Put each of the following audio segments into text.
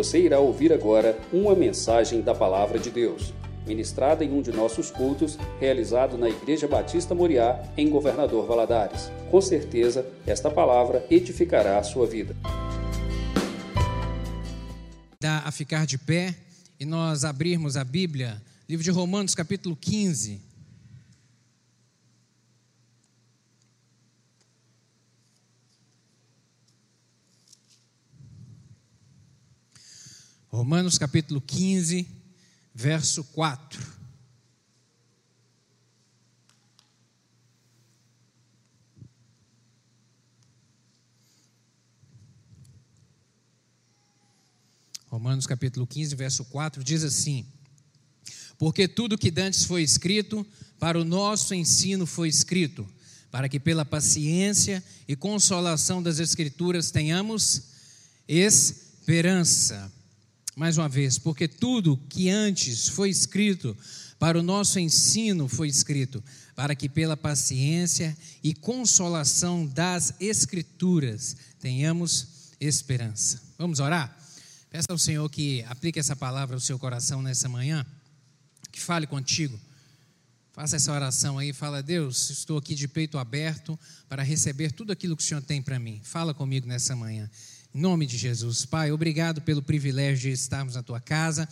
Você irá ouvir agora uma mensagem da Palavra de Deus, ministrada em um de nossos cultos, realizado na Igreja Batista Moriá, em Governador Valadares. Com certeza, esta palavra edificará a sua vida. Dá a ficar de pé e nós abrirmos a Bíblia, livro de Romanos, capítulo 15. Romanos capítulo 15, verso 4. Romanos capítulo 15, verso 4 diz assim: Porque tudo que dantes foi escrito, para o nosso ensino foi escrito, para que pela paciência e consolação das Escrituras tenhamos esperança mais uma vez, porque tudo que antes foi escrito para o nosso ensino foi escrito, para que pela paciência e consolação das Escrituras tenhamos esperança. Vamos orar? Peça ao Senhor que aplique essa palavra ao seu coração nessa manhã, que fale contigo. Faça essa oração aí, fala, Deus, estou aqui de peito aberto para receber tudo aquilo que o Senhor tem para mim. Fala comigo nessa manhã. Em nome de Jesus, Pai, obrigado pelo privilégio de estarmos na tua casa.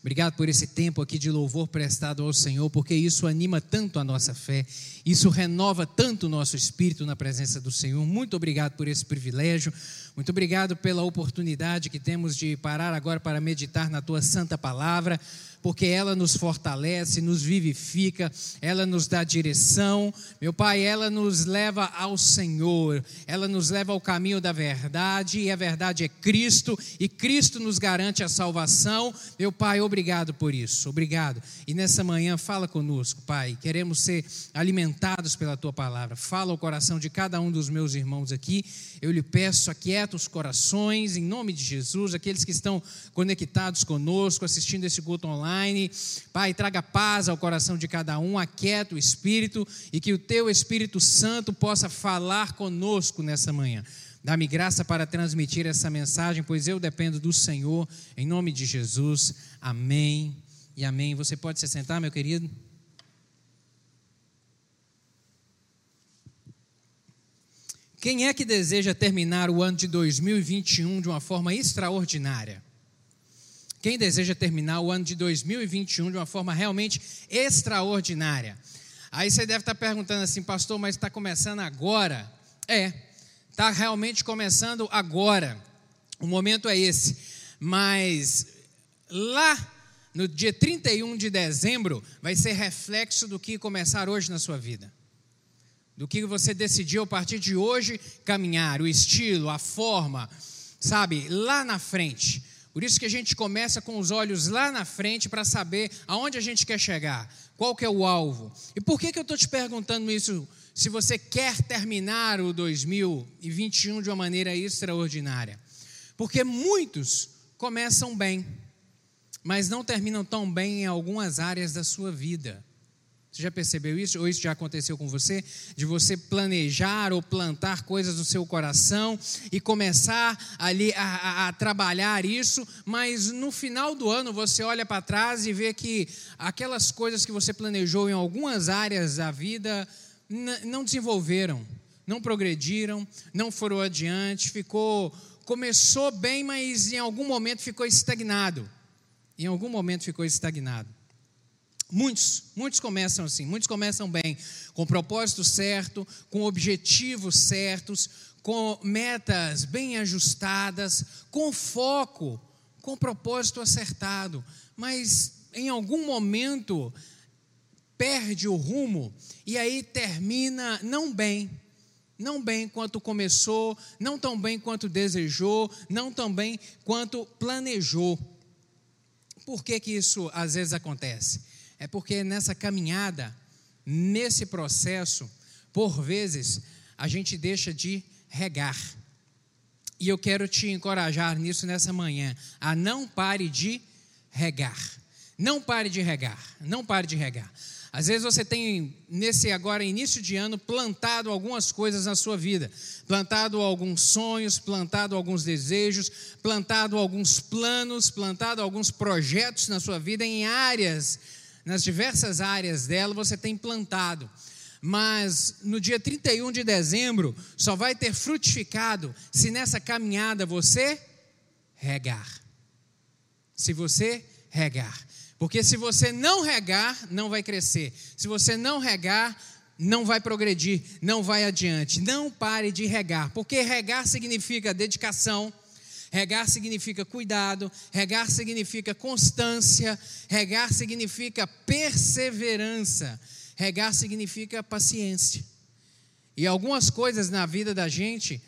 Obrigado por esse tempo aqui de louvor prestado ao Senhor, porque isso anima tanto a nossa fé, isso renova tanto o nosso espírito na presença do Senhor. Muito obrigado por esse privilégio. Muito obrigado pela oportunidade que temos de parar agora para meditar na tua santa palavra porque ela nos fortalece, nos vivifica, ela nos dá direção. Meu Pai, ela nos leva ao Senhor, ela nos leva ao caminho da verdade, e a verdade é Cristo, e Cristo nos garante a salvação. Meu Pai, obrigado por isso, obrigado. E nessa manhã, fala conosco, Pai, queremos ser alimentados pela tua palavra. Fala o coração de cada um dos meus irmãos aqui. Eu lhe peço, aquieta os corações, em nome de Jesus, aqueles que estão conectados conosco, assistindo esse culto online online. Pai, traga paz ao coração de cada um, aquieta o espírito e que o teu Espírito Santo possa falar conosco nessa manhã. Dá-me graça para transmitir essa mensagem, pois eu dependo do Senhor, em nome de Jesus. Amém e amém. Você pode se sentar, meu querido? Quem é que deseja terminar o ano de 2021 de uma forma extraordinária? Quem deseja terminar o ano de 2021 de uma forma realmente extraordinária? Aí você deve estar perguntando assim, pastor, mas está começando agora? É, está realmente começando agora. O momento é esse. Mas lá no dia 31 de dezembro vai ser reflexo do que começar hoje na sua vida. Do que você decidiu a partir de hoje caminhar, o estilo, a forma, sabe, lá na frente. Por isso que a gente começa com os olhos lá na frente para saber aonde a gente quer chegar, qual que é o alvo. E por que, que eu estou te perguntando isso? Se você quer terminar o 2021 de uma maneira extraordinária. Porque muitos começam bem, mas não terminam tão bem em algumas áreas da sua vida. Você já percebeu isso? Ou isso já aconteceu com você? De você planejar ou plantar coisas no seu coração e começar ali a, a, a trabalhar isso, mas no final do ano você olha para trás e vê que aquelas coisas que você planejou em algumas áreas da vida não desenvolveram, não progrediram, não foram adiante, ficou começou bem, mas em algum momento ficou estagnado. Em algum momento ficou estagnado. Muitos, muitos começam assim, muitos começam bem, com propósito certo, com objetivos certos, com metas bem ajustadas, com foco, com propósito acertado, mas em algum momento perde o rumo e aí termina não bem, não bem quanto começou, não tão bem quanto desejou, não tão bem quanto planejou. Por que, que isso às vezes acontece? É porque nessa caminhada, nesse processo, por vezes, a gente deixa de regar. E eu quero te encorajar nisso nessa manhã, a não pare de regar. Não pare de regar, não pare de regar. Às vezes você tem, nesse agora início de ano, plantado algumas coisas na sua vida, plantado alguns sonhos, plantado alguns desejos, plantado alguns planos, plantado alguns projetos na sua vida em áreas, nas diversas áreas dela, você tem plantado. Mas no dia 31 de dezembro, só vai ter frutificado se nessa caminhada você regar. Se você regar. Porque se você não regar, não vai crescer. Se você não regar, não vai progredir, não vai adiante. Não pare de regar, porque regar significa dedicação, regar significa cuidado, regar significa constância, regar significa perseverança, regar significa paciência. E algumas coisas na vida da gente,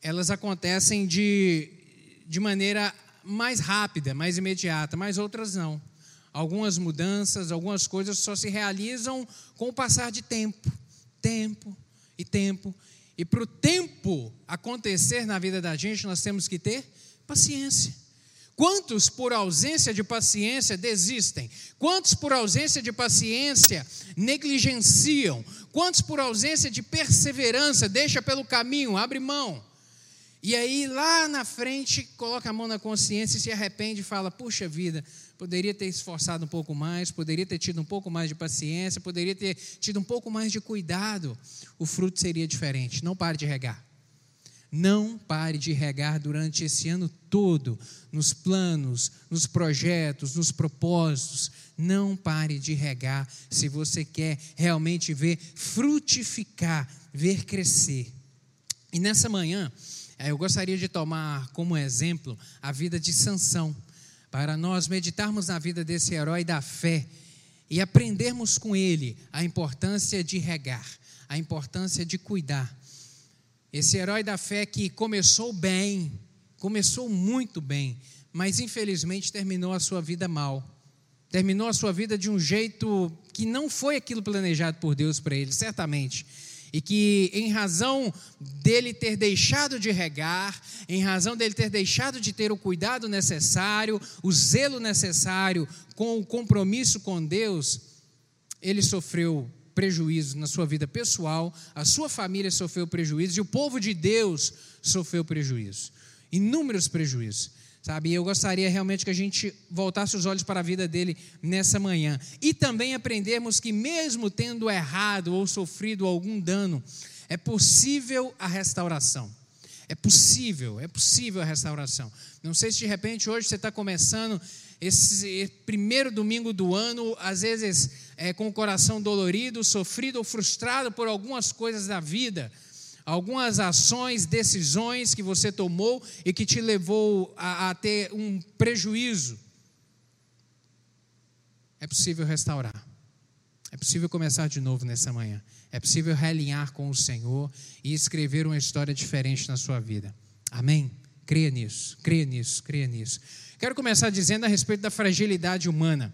elas acontecem de, de maneira mais rápida, mais imediata, mas outras não. Algumas mudanças, algumas coisas só se realizam com o passar de tempo, tempo e tempo. E para o tempo acontecer na vida da gente, nós temos que ter paciência. Quantos por ausência de paciência desistem? Quantos por ausência de paciência negligenciam? Quantos por ausência de perseverança deixa pelo caminho, abre mão? E aí, lá na frente, coloca a mão na consciência e se arrepende e fala: Puxa vida, poderia ter esforçado um pouco mais, poderia ter tido um pouco mais de paciência, poderia ter tido um pouco mais de cuidado. O fruto seria diferente. Não pare de regar. Não pare de regar durante esse ano todo, nos planos, nos projetos, nos propósitos. Não pare de regar se você quer realmente ver frutificar, ver crescer. E nessa manhã, é, eu gostaria de tomar como exemplo a vida de Sansão, para nós meditarmos na vida desse herói da fé e aprendermos com ele a importância de regar, a importância de cuidar. Esse herói da fé que começou bem, começou muito bem, mas infelizmente terminou a sua vida mal. Terminou a sua vida de um jeito que não foi aquilo planejado por Deus para ele, certamente e que, em razão dele ter deixado de regar, em razão dele ter deixado de ter o cuidado necessário, o zelo necessário com o compromisso com Deus, ele sofreu prejuízo na sua vida pessoal, a sua família sofreu prejuízo e o povo de Deus sofreu prejuízo. Inúmeros prejuízos sabe? E eu gostaria realmente que a gente voltasse os olhos para a vida dele nessa manhã. E também aprendermos que, mesmo tendo errado ou sofrido algum dano, é possível a restauração. É possível, é possível a restauração. Não sei se de repente hoje você está começando esse primeiro domingo do ano, às vezes é, com o coração dolorido, sofrido ou frustrado por algumas coisas da vida algumas ações, decisões que você tomou e que te levou a, a ter um prejuízo. É possível restaurar. É possível começar de novo nessa manhã. É possível realinhar com o Senhor e escrever uma história diferente na sua vida. Amém? Creia nisso, creia nisso, creia nisso. Quero começar dizendo a respeito da fragilidade humana.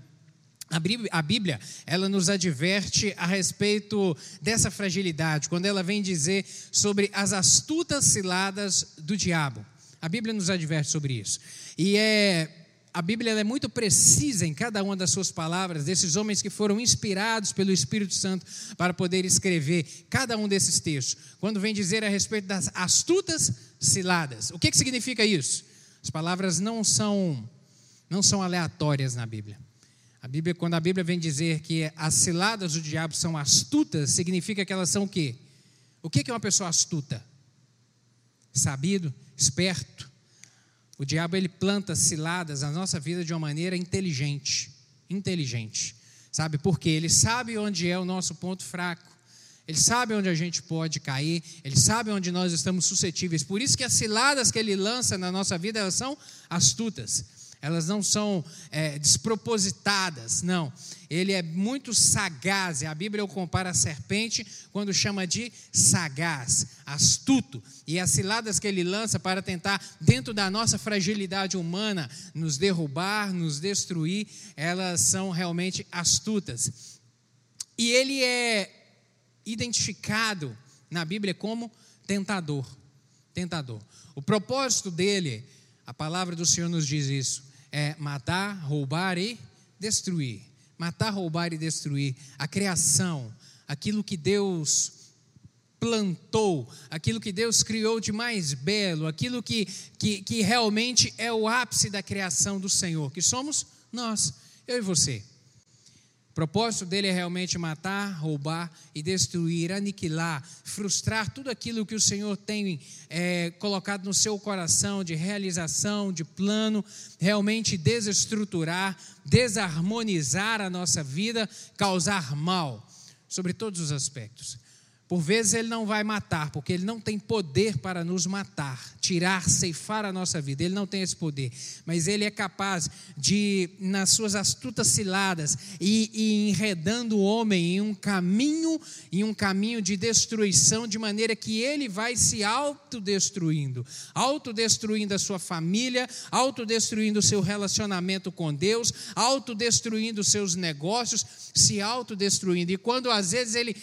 A Bíblia, ela nos adverte a respeito dessa fragilidade, quando ela vem dizer sobre as astutas ciladas do diabo. A Bíblia nos adverte sobre isso. E é a Bíblia é muito precisa em cada uma das suas palavras, desses homens que foram inspirados pelo Espírito Santo para poder escrever cada um desses textos. Quando vem dizer a respeito das astutas ciladas. O que, que significa isso? As palavras não são, não são aleatórias na Bíblia. A Bíblia, quando a Bíblia vem dizer que as ciladas do diabo são astutas, significa que elas são o quê? O que é uma pessoa astuta? Sabido, esperto. O diabo ele planta ciladas na nossa vida de uma maneira inteligente, inteligente. Sabe por quê? Ele sabe onde é o nosso ponto fraco. Ele sabe onde a gente pode cair, ele sabe onde nós estamos suscetíveis. Por isso que as ciladas que ele lança na nossa vida, elas são astutas elas não são é, despropositadas, não. Ele é muito sagaz, a Bíblia o compara a serpente quando chama de sagaz, astuto. E as ciladas que ele lança para tentar, dentro da nossa fragilidade humana, nos derrubar, nos destruir, elas são realmente astutas. E ele é identificado na Bíblia como tentador. Tentador. O propósito dele, a palavra do Senhor nos diz isso, é matar, roubar e destruir. Matar, roubar e destruir. A criação, aquilo que Deus plantou, aquilo que Deus criou de mais belo, aquilo que, que, que realmente é o ápice da criação do Senhor, que somos nós, eu e você. O propósito dele é realmente matar, roubar e destruir, aniquilar, frustrar tudo aquilo que o Senhor tem é, colocado no seu coração de realização, de plano, realmente desestruturar, desarmonizar a nossa vida, causar mal, sobre todos os aspectos. Por vezes ele não vai matar, porque ele não tem poder para nos matar, tirar, ceifar a nossa vida. Ele não tem esse poder. Mas ele é capaz de, nas suas astutas ciladas, ir enredando o homem em um caminho, em um caminho de destruição, de maneira que ele vai se autodestruindo, autodestruindo a sua família, autodestruindo o seu relacionamento com Deus, autodestruindo os seus negócios, se autodestruindo. E quando às vezes ele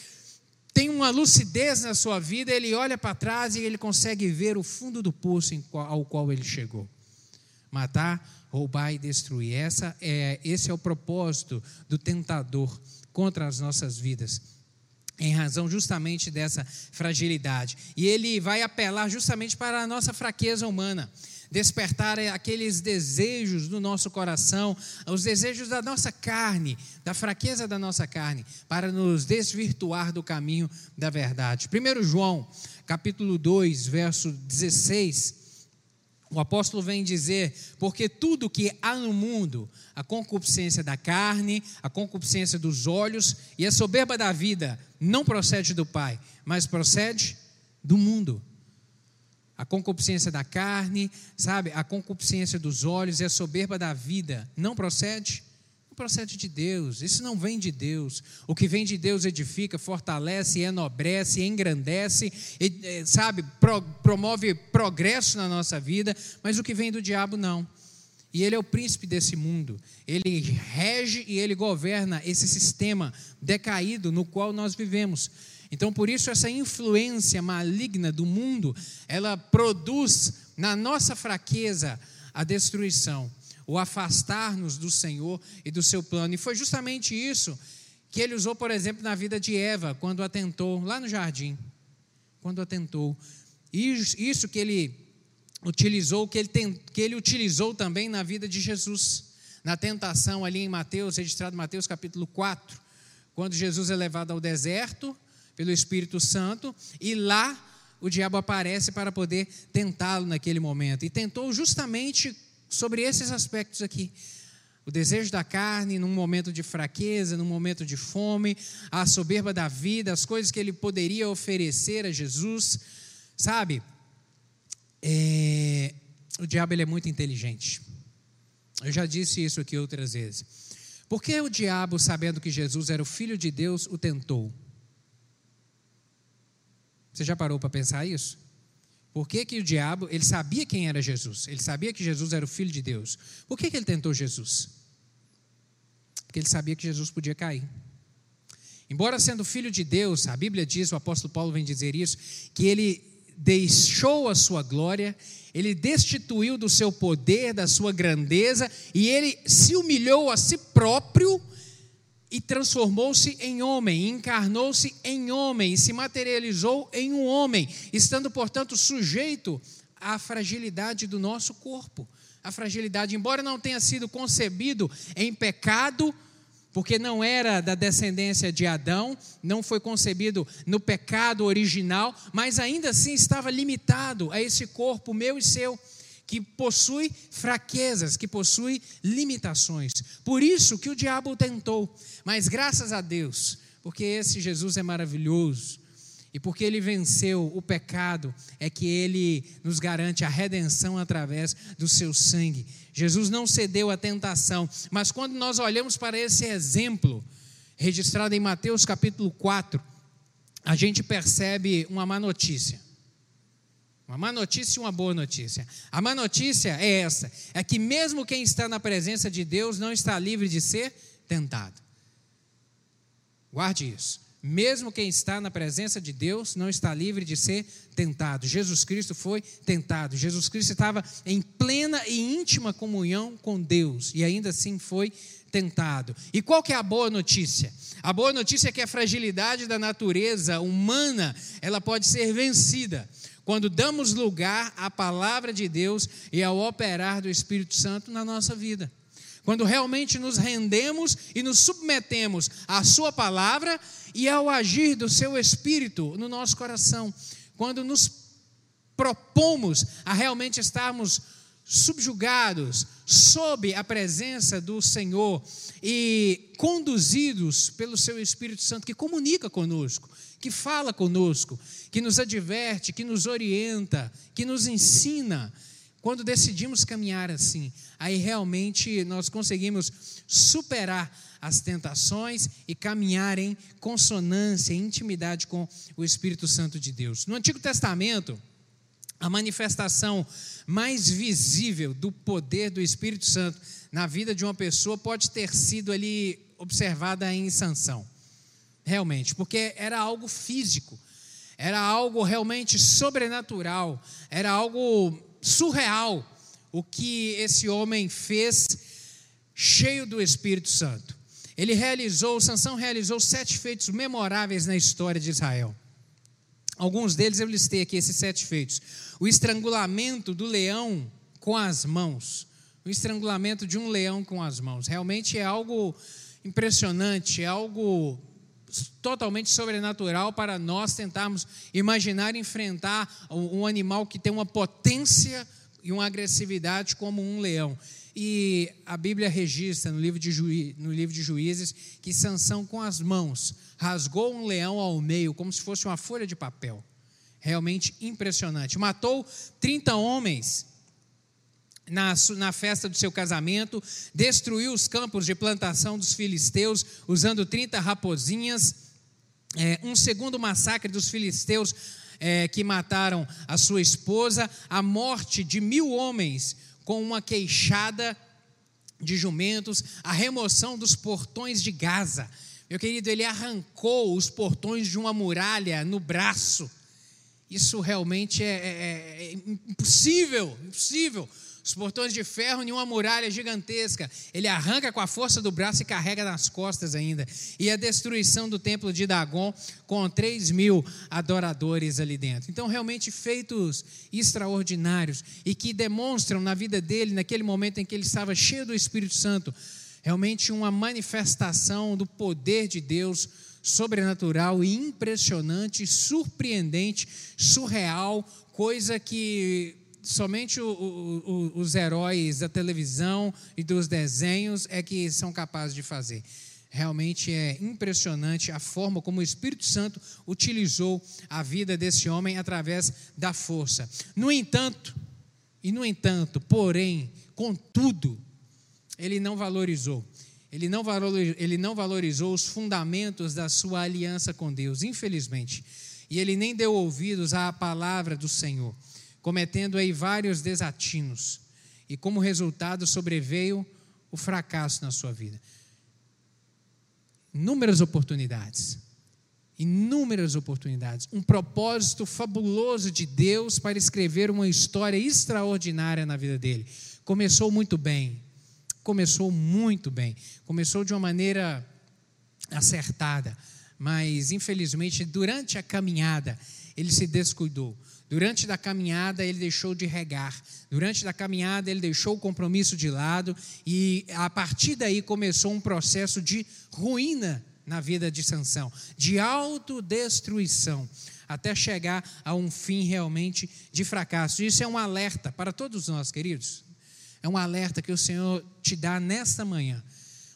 tem uma lucidez na sua vida, ele olha para trás e ele consegue ver o fundo do poço ao qual ele chegou. Matar, roubar e destruir. Essa é, esse é o propósito do tentador contra as nossas vidas. Em razão justamente dessa fragilidade. E ele vai apelar justamente para a nossa fraqueza humana despertar aqueles desejos do nosso coração, os desejos da nossa carne, da fraqueza da nossa carne, para nos desvirtuar do caminho da verdade. 1 João, capítulo 2, verso 16. O apóstolo vem dizer: porque tudo que há no mundo, a concupiscência da carne, a concupiscência dos olhos e a soberba da vida, não procede do Pai, mas procede do mundo a concupiscência da carne, sabe? A concupiscência dos olhos e a soberba da vida não procede? Não procede de Deus. Isso não vem de Deus. O que vem de Deus edifica, fortalece, enobrece, engrandece, e, sabe? Pro, promove progresso na nossa vida, mas o que vem do diabo não. E ele é o príncipe desse mundo. Ele rege e ele governa esse sistema decaído no qual nós vivemos. Então, por isso, essa influência maligna do mundo, ela produz na nossa fraqueza a destruição, o afastar-nos do Senhor e do seu plano. E foi justamente isso que ele usou, por exemplo, na vida de Eva, quando atentou, lá no jardim, quando atentou. Isso que ele utilizou, que ele, tem, que ele utilizou também na vida de Jesus, na tentação ali em Mateus, registrado em Mateus capítulo 4, quando Jesus é levado ao deserto pelo Espírito Santo, e lá o diabo aparece para poder tentá-lo naquele momento. E tentou justamente sobre esses aspectos aqui. O desejo da carne num momento de fraqueza, num momento de fome, a soberba da vida, as coisas que ele poderia oferecer a Jesus, sabe? É, o diabo ele é muito inteligente. Eu já disse isso aqui outras vezes. Por que o diabo, sabendo que Jesus era o filho de Deus, o tentou? Você já parou para pensar isso? Por que, que o diabo, ele sabia quem era Jesus, ele sabia que Jesus era o Filho de Deus. Por que, que ele tentou Jesus? Porque ele sabia que Jesus podia cair. Embora sendo filho de Deus, a Bíblia diz, o apóstolo Paulo vem dizer isso, que ele deixou a sua glória, ele destituiu do seu poder, da sua grandeza, e ele se humilhou a si próprio e transformou-se em homem, encarnou-se em homem, e se materializou em um homem, estando, portanto, sujeito à fragilidade do nosso corpo. A fragilidade, embora não tenha sido concebido em pecado, porque não era da descendência de Adão, não foi concebido no pecado original, mas ainda assim estava limitado a esse corpo meu e seu que possui fraquezas, que possui limitações. Por isso que o diabo tentou. Mas graças a Deus, porque esse Jesus é maravilhoso e porque ele venceu o pecado, é que ele nos garante a redenção através do seu sangue. Jesus não cedeu à tentação, mas quando nós olhamos para esse exemplo, registrado em Mateus capítulo 4, a gente percebe uma má notícia. Uma má notícia e uma boa notícia. A má notícia é essa: é que mesmo quem está na presença de Deus não está livre de ser tentado. Guarde isso. Mesmo quem está na presença de Deus não está livre de ser tentado. Jesus Cristo foi tentado. Jesus Cristo estava em plena e íntima comunhão com Deus e ainda assim foi tentado. E qual que é a boa notícia? A boa notícia é que a fragilidade da natureza humana, ela pode ser vencida quando damos lugar à palavra de Deus e ao operar do Espírito Santo na nossa vida. Quando realmente nos rendemos e nos submetemos à Sua palavra e ao agir do Seu Espírito no nosso coração. Quando nos propomos a realmente estarmos subjugados sob a presença do Senhor e conduzidos pelo Seu Espírito Santo que comunica conosco, que fala conosco, que nos adverte, que nos orienta, que nos ensina quando decidimos caminhar assim, aí realmente nós conseguimos superar as tentações e caminhar em consonância, em intimidade com o Espírito Santo de Deus. No Antigo Testamento, a manifestação mais visível do poder do Espírito Santo na vida de uma pessoa pode ter sido ali observada em Sansão. Realmente, porque era algo físico, era algo realmente sobrenatural, era algo surreal o que esse homem fez cheio do Espírito Santo. Ele realizou, Sansão realizou sete feitos memoráveis na história de Israel. Alguns deles eu listei aqui, esses sete feitos. O estrangulamento do leão com as mãos. O estrangulamento de um leão com as mãos. Realmente é algo impressionante, é algo totalmente sobrenatural para nós tentarmos imaginar enfrentar um animal que tem uma potência e uma agressividade como um leão. E a Bíblia registra no livro de, Juí, no livro de Juízes que Sansão com as mãos rasgou um leão ao meio como se fosse uma folha de papel. Realmente impressionante. Matou 30 homens na, na festa do seu casamento, destruiu os campos de plantação dos filisteus, usando 30 raposinhas. É, um segundo massacre dos filisteus é, que mataram a sua esposa, a morte de mil homens com uma queixada de jumentos, a remoção dos portões de Gaza. Meu querido, ele arrancou os portões de uma muralha no braço. Isso realmente é, é, é impossível, impossível os portões de ferro em uma muralha gigantesca. Ele arranca com a força do braço e carrega nas costas ainda. E a destruição do templo de Dagon com 3 mil adoradores ali dentro. Então, realmente feitos extraordinários e que demonstram na vida dele, naquele momento em que ele estava cheio do Espírito Santo, realmente uma manifestação do poder de Deus sobrenatural e impressionante, surpreendente, surreal, coisa que somente o, o, os heróis da televisão e dos desenhos é que são capazes de fazer. Realmente é impressionante a forma como o Espírito Santo utilizou a vida desse homem através da força. No entanto, e no entanto, porém, contudo, ele não valorizou. Ele não, valorizou, ele não valorizou os fundamentos da sua aliança com Deus, infelizmente. E ele nem deu ouvidos à palavra do Senhor cometendo aí vários desatinos. E como resultado sobreveio o fracasso na sua vida. Inúmeras oportunidades. Inúmeras oportunidades. Um propósito fabuloso de Deus para escrever uma história extraordinária na vida dele. Começou muito bem. Começou muito bem. Começou de uma maneira acertada. Mas, infelizmente, durante a caminhada, ele se descuidou. Durante da caminhada ele deixou de regar. Durante da caminhada ele deixou o compromisso de lado e a partir daí começou um processo de ruína na vida de Sansão, de autodestruição, até chegar a um fim realmente de fracasso. Isso é um alerta para todos nós, queridos. É um alerta que o Senhor te dá nesta manhã,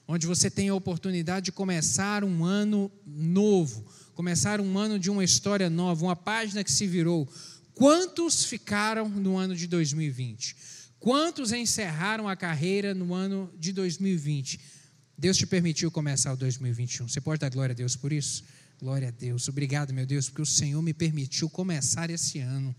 onde você tem a oportunidade de começar um ano novo, começar um ano de uma história nova, uma página que se virou Quantos ficaram no ano de 2020? Quantos encerraram a carreira no ano de 2020? Deus te permitiu começar o 2021. Você pode dar glória a Deus por isso? Glória a Deus. Obrigado, meu Deus, porque o Senhor me permitiu começar esse ano.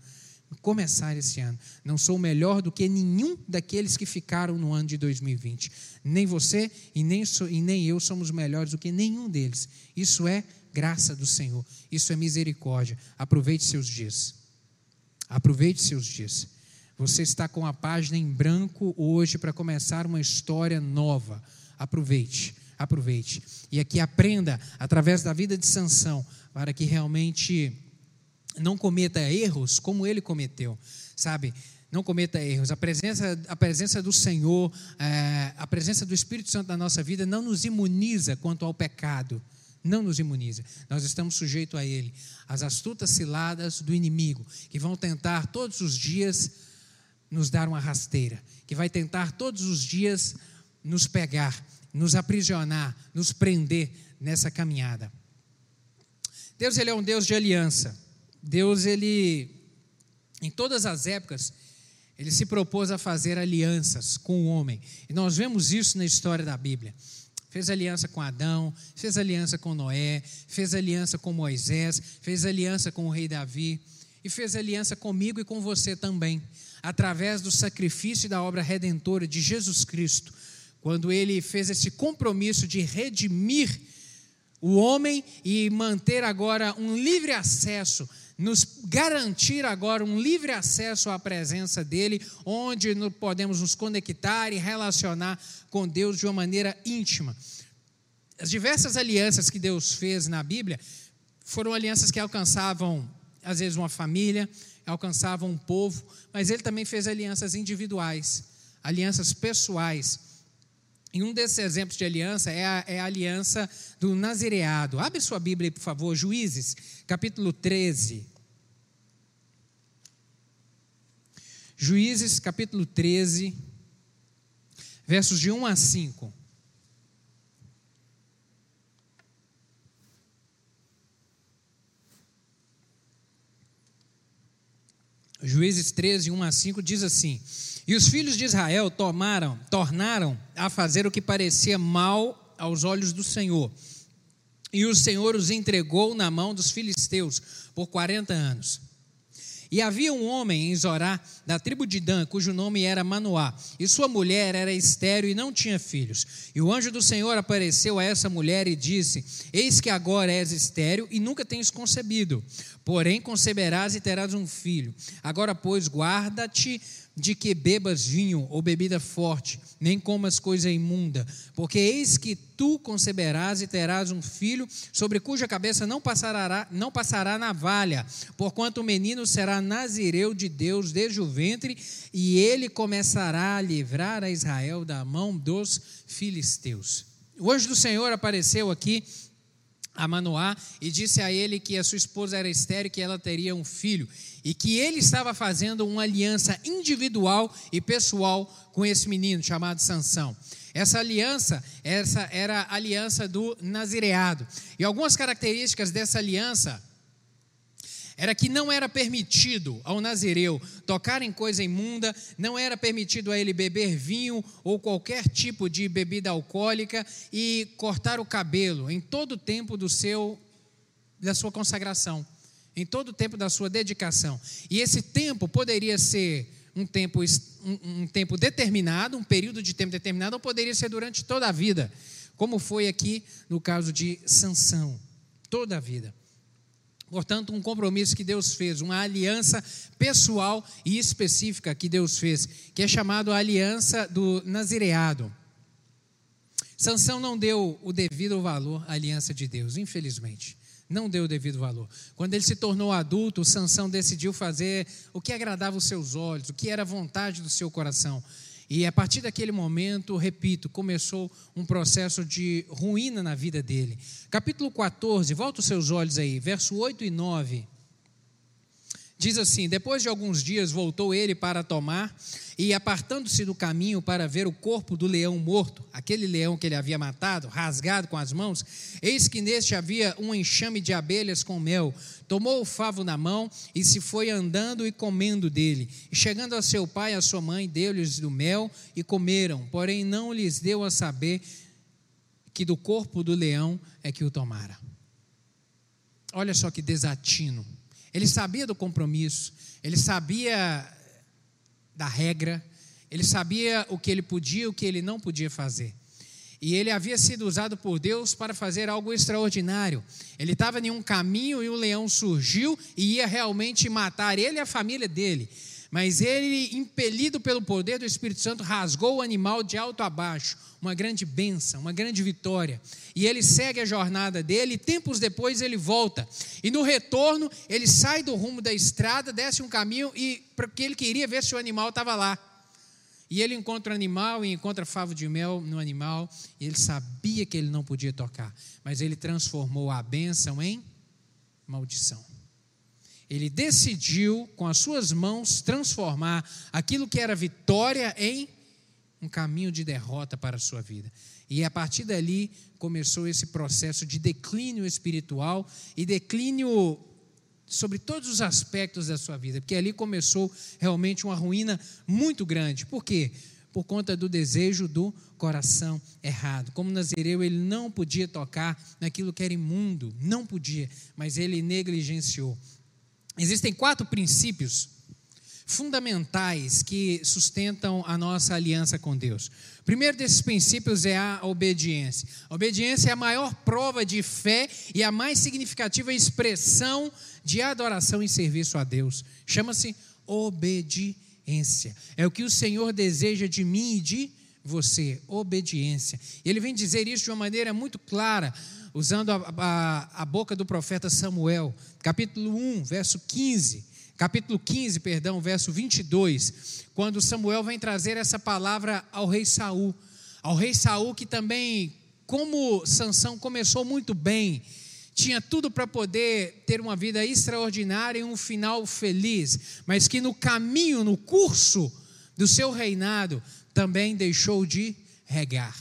Começar esse ano. Não sou melhor do que nenhum daqueles que ficaram no ano de 2020. Nem você e nem, e nem eu somos melhores do que nenhum deles. Isso é graça do Senhor, isso é misericórdia. Aproveite seus dias. Aproveite seus dias. Você está com a página em branco hoje para começar uma história nova. Aproveite, aproveite. E aqui aprenda através da vida de Sansão, para que realmente não cometa erros como ele cometeu, sabe? Não cometa erros. A presença, a presença do Senhor, é, a presença do Espírito Santo na nossa vida não nos imuniza quanto ao pecado. Não nos imuniza. Nós estamos sujeitos a ele. As astutas ciladas do inimigo, que vão tentar todos os dias nos dar uma rasteira, que vai tentar todos os dias nos pegar, nos aprisionar, nos prender nessa caminhada. Deus ele é um Deus de aliança. Deus ele em todas as épocas ele se propôs a fazer alianças com o homem. E nós vemos isso na história da Bíblia. Fez aliança com Adão, fez aliança com Noé, fez aliança com Moisés, fez aliança com o rei Davi e fez aliança comigo e com você também, através do sacrifício e da obra redentora de Jesus Cristo, quando ele fez esse compromisso de redimir o homem e manter agora um livre acesso nos garantir agora um livre acesso à presença dele, onde podemos nos conectar e relacionar com Deus de uma maneira íntima. As diversas alianças que Deus fez na Bíblia foram alianças que alcançavam, às vezes, uma família, alcançavam um povo, mas ele também fez alianças individuais, alianças pessoais. E um desses exemplos de aliança é a, é a, aliança do nazireado. Abre sua Bíblia, por favor, Juízes, capítulo 13. Juízes, capítulo 13, versos de 1 a 5. Juízes 13, 1 a 5 diz assim: E os filhos de Israel tomaram, tornaram a fazer o que parecia mal aos olhos do Senhor. E o Senhor os entregou na mão dos filisteus por 40 anos. E havia um homem em Zorá, da tribo de Dan, cujo nome era Manoá, e sua mulher era estéril e não tinha filhos. E o anjo do Senhor apareceu a essa mulher e disse: Eis que agora és estéril e nunca tens concebido, porém conceberás e terás um filho. Agora, pois, guarda-te de que bebas vinho ou bebida forte, nem comas coisa imunda, porque eis que tu conceberás e terás um filho, sobre cuja cabeça não passará, não passará navalha, porquanto o menino será nazireu de Deus desde o ventre, e ele começará a livrar a Israel da mão dos filisteus. O anjo do Senhor apareceu aqui a Manoá e disse a ele que a sua esposa era estéril, que ela teria um filho e que ele estava fazendo uma aliança individual e pessoal com esse menino chamado Sansão. Essa aliança, essa era a aliança do nazireado. E algumas características dessa aliança era que não era permitido ao nazireu tocar em coisa imunda, não era permitido a ele beber vinho ou qualquer tipo de bebida alcoólica e cortar o cabelo em todo o tempo do seu da sua consagração, em todo o tempo da sua dedicação. E esse tempo poderia ser um tempo, um, um tempo determinado, um período de tempo determinado, ou poderia ser durante toda a vida, como foi aqui no caso de Sansão, toda a vida. Portanto, um compromisso que Deus fez, uma aliança pessoal e específica que Deus fez, que é chamado a aliança do nazireado. Sansão não deu o devido valor à aliança de Deus, infelizmente. Não deu o devido valor. Quando ele se tornou adulto, Sansão decidiu fazer o que agradava os seus olhos, o que era vontade do seu coração. E a partir daquele momento, repito, começou um processo de ruína na vida dele. Capítulo 14, volta os seus olhos aí, verso 8 e 9. Diz assim: Depois de alguns dias voltou ele para tomar, e apartando-se do caminho para ver o corpo do leão morto, aquele leão que ele havia matado, rasgado com as mãos, eis que neste havia um enxame de abelhas com mel. Tomou o favo na mão e se foi andando e comendo dele. E chegando a seu pai e a sua mãe, deu-lhes do mel e comeram, porém não lhes deu a saber que do corpo do leão é que o tomara. Olha só que desatino. Ele sabia do compromisso, ele sabia da regra, ele sabia o que ele podia e o que ele não podia fazer. E ele havia sido usado por Deus para fazer algo extraordinário. Ele estava em um caminho e um leão surgiu e ia realmente matar ele e a família dele. Mas ele, impelido pelo poder do Espírito Santo, rasgou o animal de alto a baixo. Uma grande bênção, uma grande vitória. E ele segue a jornada dele, e tempos depois ele volta. E no retorno, ele sai do rumo da estrada, desce um caminho, e porque ele queria ver se o animal estava lá. E ele encontra o animal e encontra favo de mel no animal, e ele sabia que ele não podia tocar, mas ele transformou a bênção em maldição. Ele decidiu, com as suas mãos, transformar aquilo que era vitória em um caminho de derrota para a sua vida. E a partir dali começou esse processo de declínio espiritual e declínio sobre todos os aspectos da sua vida, porque ali começou realmente uma ruína muito grande. Por quê? Por conta do desejo do coração errado. Como Nazireu, ele não podia tocar naquilo que era imundo, não podia, mas ele negligenciou. Existem quatro princípios fundamentais que sustentam a nossa aliança com Deus. O primeiro desses princípios é a obediência. A obediência é a maior prova de fé e a mais significativa expressão de adoração e serviço a Deus. Chama-se obediência. É o que o Senhor deseja de mim e de você, obediência. Ele vem dizer isso de uma maneira muito clara, usando a, a, a boca do profeta Samuel, capítulo 1, verso 15 capítulo 15, perdão, verso 22, quando Samuel vem trazer essa palavra ao rei Saul. Ao rei Saul que também, como Sansão começou muito bem, tinha tudo para poder ter uma vida extraordinária e um final feliz, mas que no caminho, no curso do seu reinado, também deixou de regar,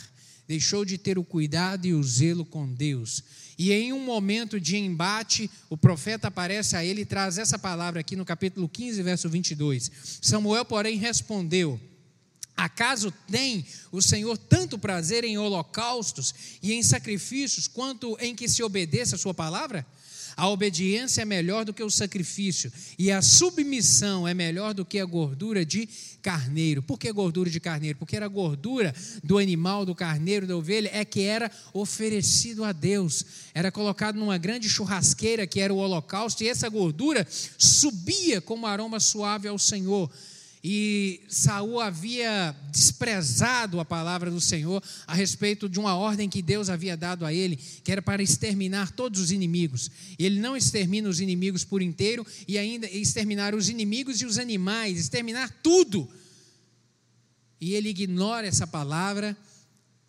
deixou de ter o cuidado e o zelo com Deus e em um momento de embate, o profeta aparece a ele e traz essa palavra aqui no capítulo 15, verso 22. Samuel, porém, respondeu: Acaso tem o Senhor tanto prazer em holocaustos e em sacrifícios, quanto em que se obedeça a sua palavra? A obediência é melhor do que o sacrifício, e a submissão é melhor do que a gordura de carneiro. Por que gordura de carneiro? Porque era a gordura do animal, do carneiro, da ovelha, é que era oferecido a Deus. Era colocado numa grande churrasqueira que era o holocausto, e essa gordura subia como aroma suave ao Senhor. E Saul havia desprezado a palavra do Senhor a respeito de uma ordem que Deus havia dado a ele, que era para exterminar todos os inimigos. Ele não extermina os inimigos por inteiro e ainda exterminar os inimigos e os animais, exterminar tudo. E ele ignora essa palavra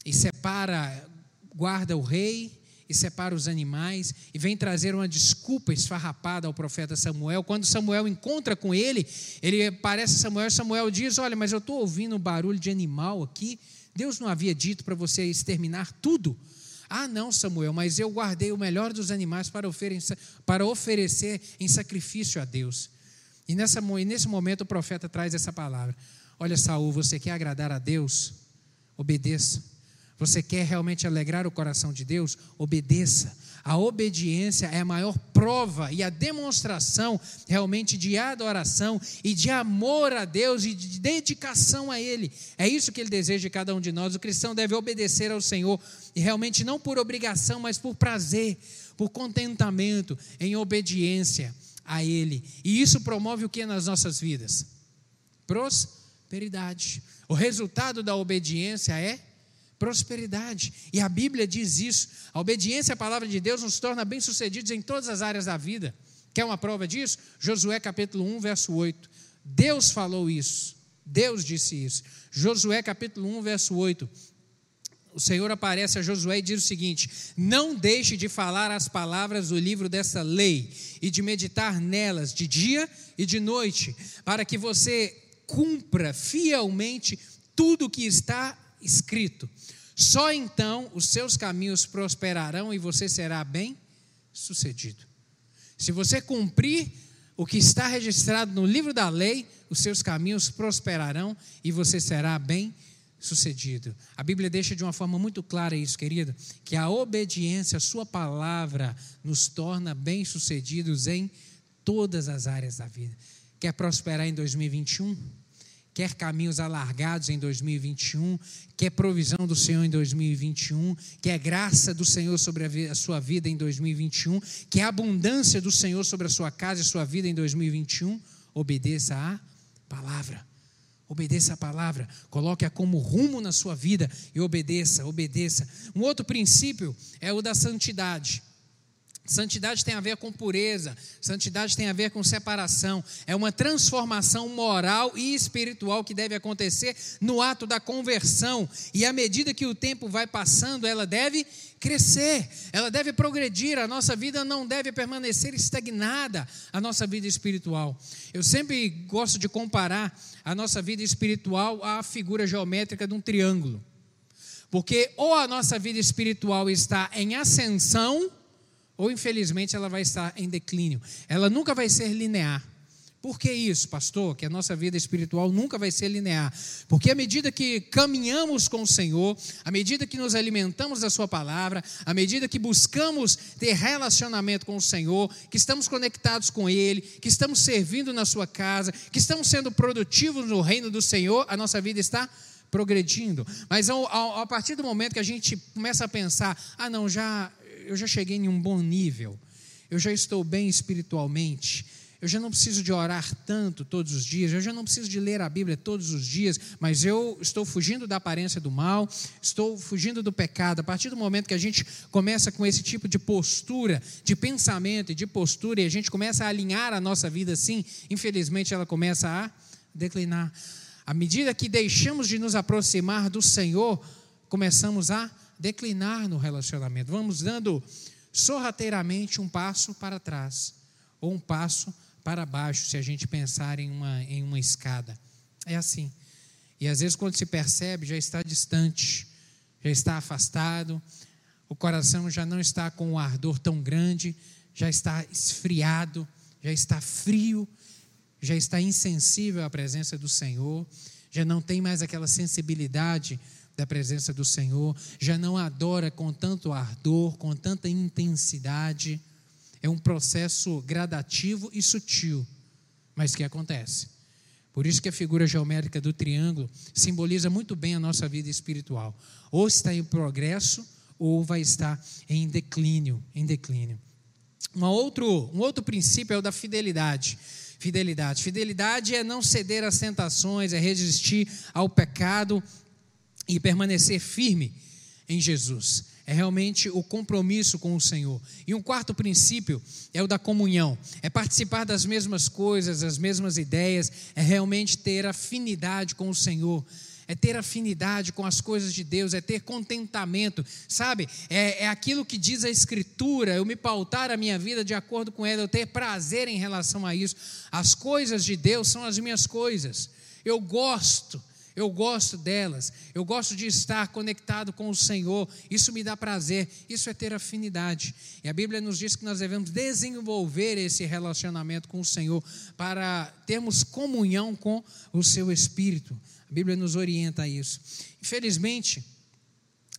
e separa, guarda o rei e separa os animais e vem trazer uma desculpa esfarrapada ao profeta Samuel. Quando Samuel encontra com ele, ele parece Samuel, Samuel diz: "Olha, mas eu estou ouvindo um barulho de animal aqui. Deus não havia dito para você exterminar tudo?" Ah, não, Samuel, mas eu guardei o melhor dos animais para oferecer, para oferecer em sacrifício a Deus. E, nessa, e nesse momento o profeta traz essa palavra: Olha, Saul, você quer agradar a Deus? Obedeça. Você quer realmente alegrar o coração de Deus? Obedeça. A obediência é a maior prova e a demonstração realmente de adoração e de amor a Deus e de dedicação a Ele. É isso que Ele deseja de cada um de nós. O cristão deve obedecer ao Senhor e realmente não por obrigação, mas por prazer, por contentamento, em obediência a Ele. E isso promove o que nas nossas vidas? Prosperidade. O resultado da obediência é prosperidade. E a Bíblia diz isso. A obediência à palavra de Deus nos torna bem-sucedidos em todas as áreas da vida. Quer uma prova disso? Josué capítulo 1, verso 8. Deus falou isso. Deus disse isso. Josué capítulo 1, verso 8. O Senhor aparece a Josué e diz o seguinte: Não deixe de falar as palavras do livro dessa lei e de meditar nelas de dia e de noite, para que você cumpra fielmente tudo o que está escrito. Só então os seus caminhos prosperarão e você será bem sucedido. Se você cumprir o que está registrado no livro da lei, os seus caminhos prosperarão e você será bem sucedido. A Bíblia deixa de uma forma muito clara isso, querido, que a obediência à sua palavra nos torna bem-sucedidos em todas as áreas da vida. Quer prosperar em 2021? Quer caminhos alargados em 2021, quer provisão do Senhor em 2021, quer graça do Senhor sobre a, sua vida em 2021, quer abundância do Senhor sobre a sua casa e sua vida em 2021, obedeça à palavra. Obedeça a palavra, coloque-a como rumo na sua vida e obedeça, obedeça. Um outro princípio é o da santidade. Santidade tem a ver com pureza, santidade tem a ver com separação, é uma transformação moral e espiritual que deve acontecer no ato da conversão, e à medida que o tempo vai passando, ela deve crescer, ela deve progredir, a nossa vida não deve permanecer estagnada, a nossa vida espiritual. Eu sempre gosto de comparar a nossa vida espiritual à figura geométrica de um triângulo, porque ou a nossa vida espiritual está em ascensão, ou infelizmente ela vai estar em declínio. Ela nunca vai ser linear. Por que isso, pastor? Que a nossa vida espiritual nunca vai ser linear. Porque à medida que caminhamos com o Senhor, à medida que nos alimentamos da Sua palavra, à medida que buscamos ter relacionamento com o Senhor, que estamos conectados com Ele, que estamos servindo na Sua casa, que estamos sendo produtivos no reino do Senhor, a nossa vida está progredindo. Mas a partir do momento que a gente começa a pensar, ah, não, já eu já cheguei em um bom nível, eu já estou bem espiritualmente, eu já não preciso de orar tanto todos os dias, eu já não preciso de ler a Bíblia todos os dias, mas eu estou fugindo da aparência do mal, estou fugindo do pecado. A partir do momento que a gente começa com esse tipo de postura, de pensamento e de postura, e a gente começa a alinhar a nossa vida assim, infelizmente ela começa a declinar. À medida que deixamos de nos aproximar do Senhor, começamos a declinar no relacionamento. Vamos dando sorrateiramente um passo para trás ou um passo para baixo, se a gente pensar em uma, em uma escada. É assim. E às vezes, quando se percebe, já está distante, já está afastado, o coração já não está com um ardor tão grande, já está esfriado, já está frio, já está insensível à presença do Senhor, já não tem mais aquela sensibilidade da presença do Senhor, já não adora com tanto ardor, com tanta intensidade. É um processo gradativo e sutil, mas que acontece. Por isso que a figura geométrica do triângulo simboliza muito bem a nossa vida espiritual. Ou está em progresso, ou vai estar em declínio, em declínio. Um outro, um outro princípio é o da fidelidade. Fidelidade. Fidelidade é não ceder às tentações, é resistir ao pecado e permanecer firme em Jesus. É realmente o compromisso com o Senhor. E um quarto princípio é o da comunhão. É participar das mesmas coisas, das mesmas ideias, é realmente ter afinidade com o Senhor é ter afinidade com as coisas de Deus, é ter contentamento, sabe? É, é, aquilo que diz a Escritura, eu me pautar a minha vida de acordo com ela, eu ter prazer em relação a isso. As coisas de Deus são as minhas coisas, eu gosto, eu gosto delas, eu gosto de estar conectado com o Senhor, isso me dá prazer, isso é ter afinidade. E a Bíblia nos diz que nós devemos desenvolver esse relacionamento com o Senhor para termos comunhão com o seu Espírito. A Bíblia nos orienta a isso. Infelizmente,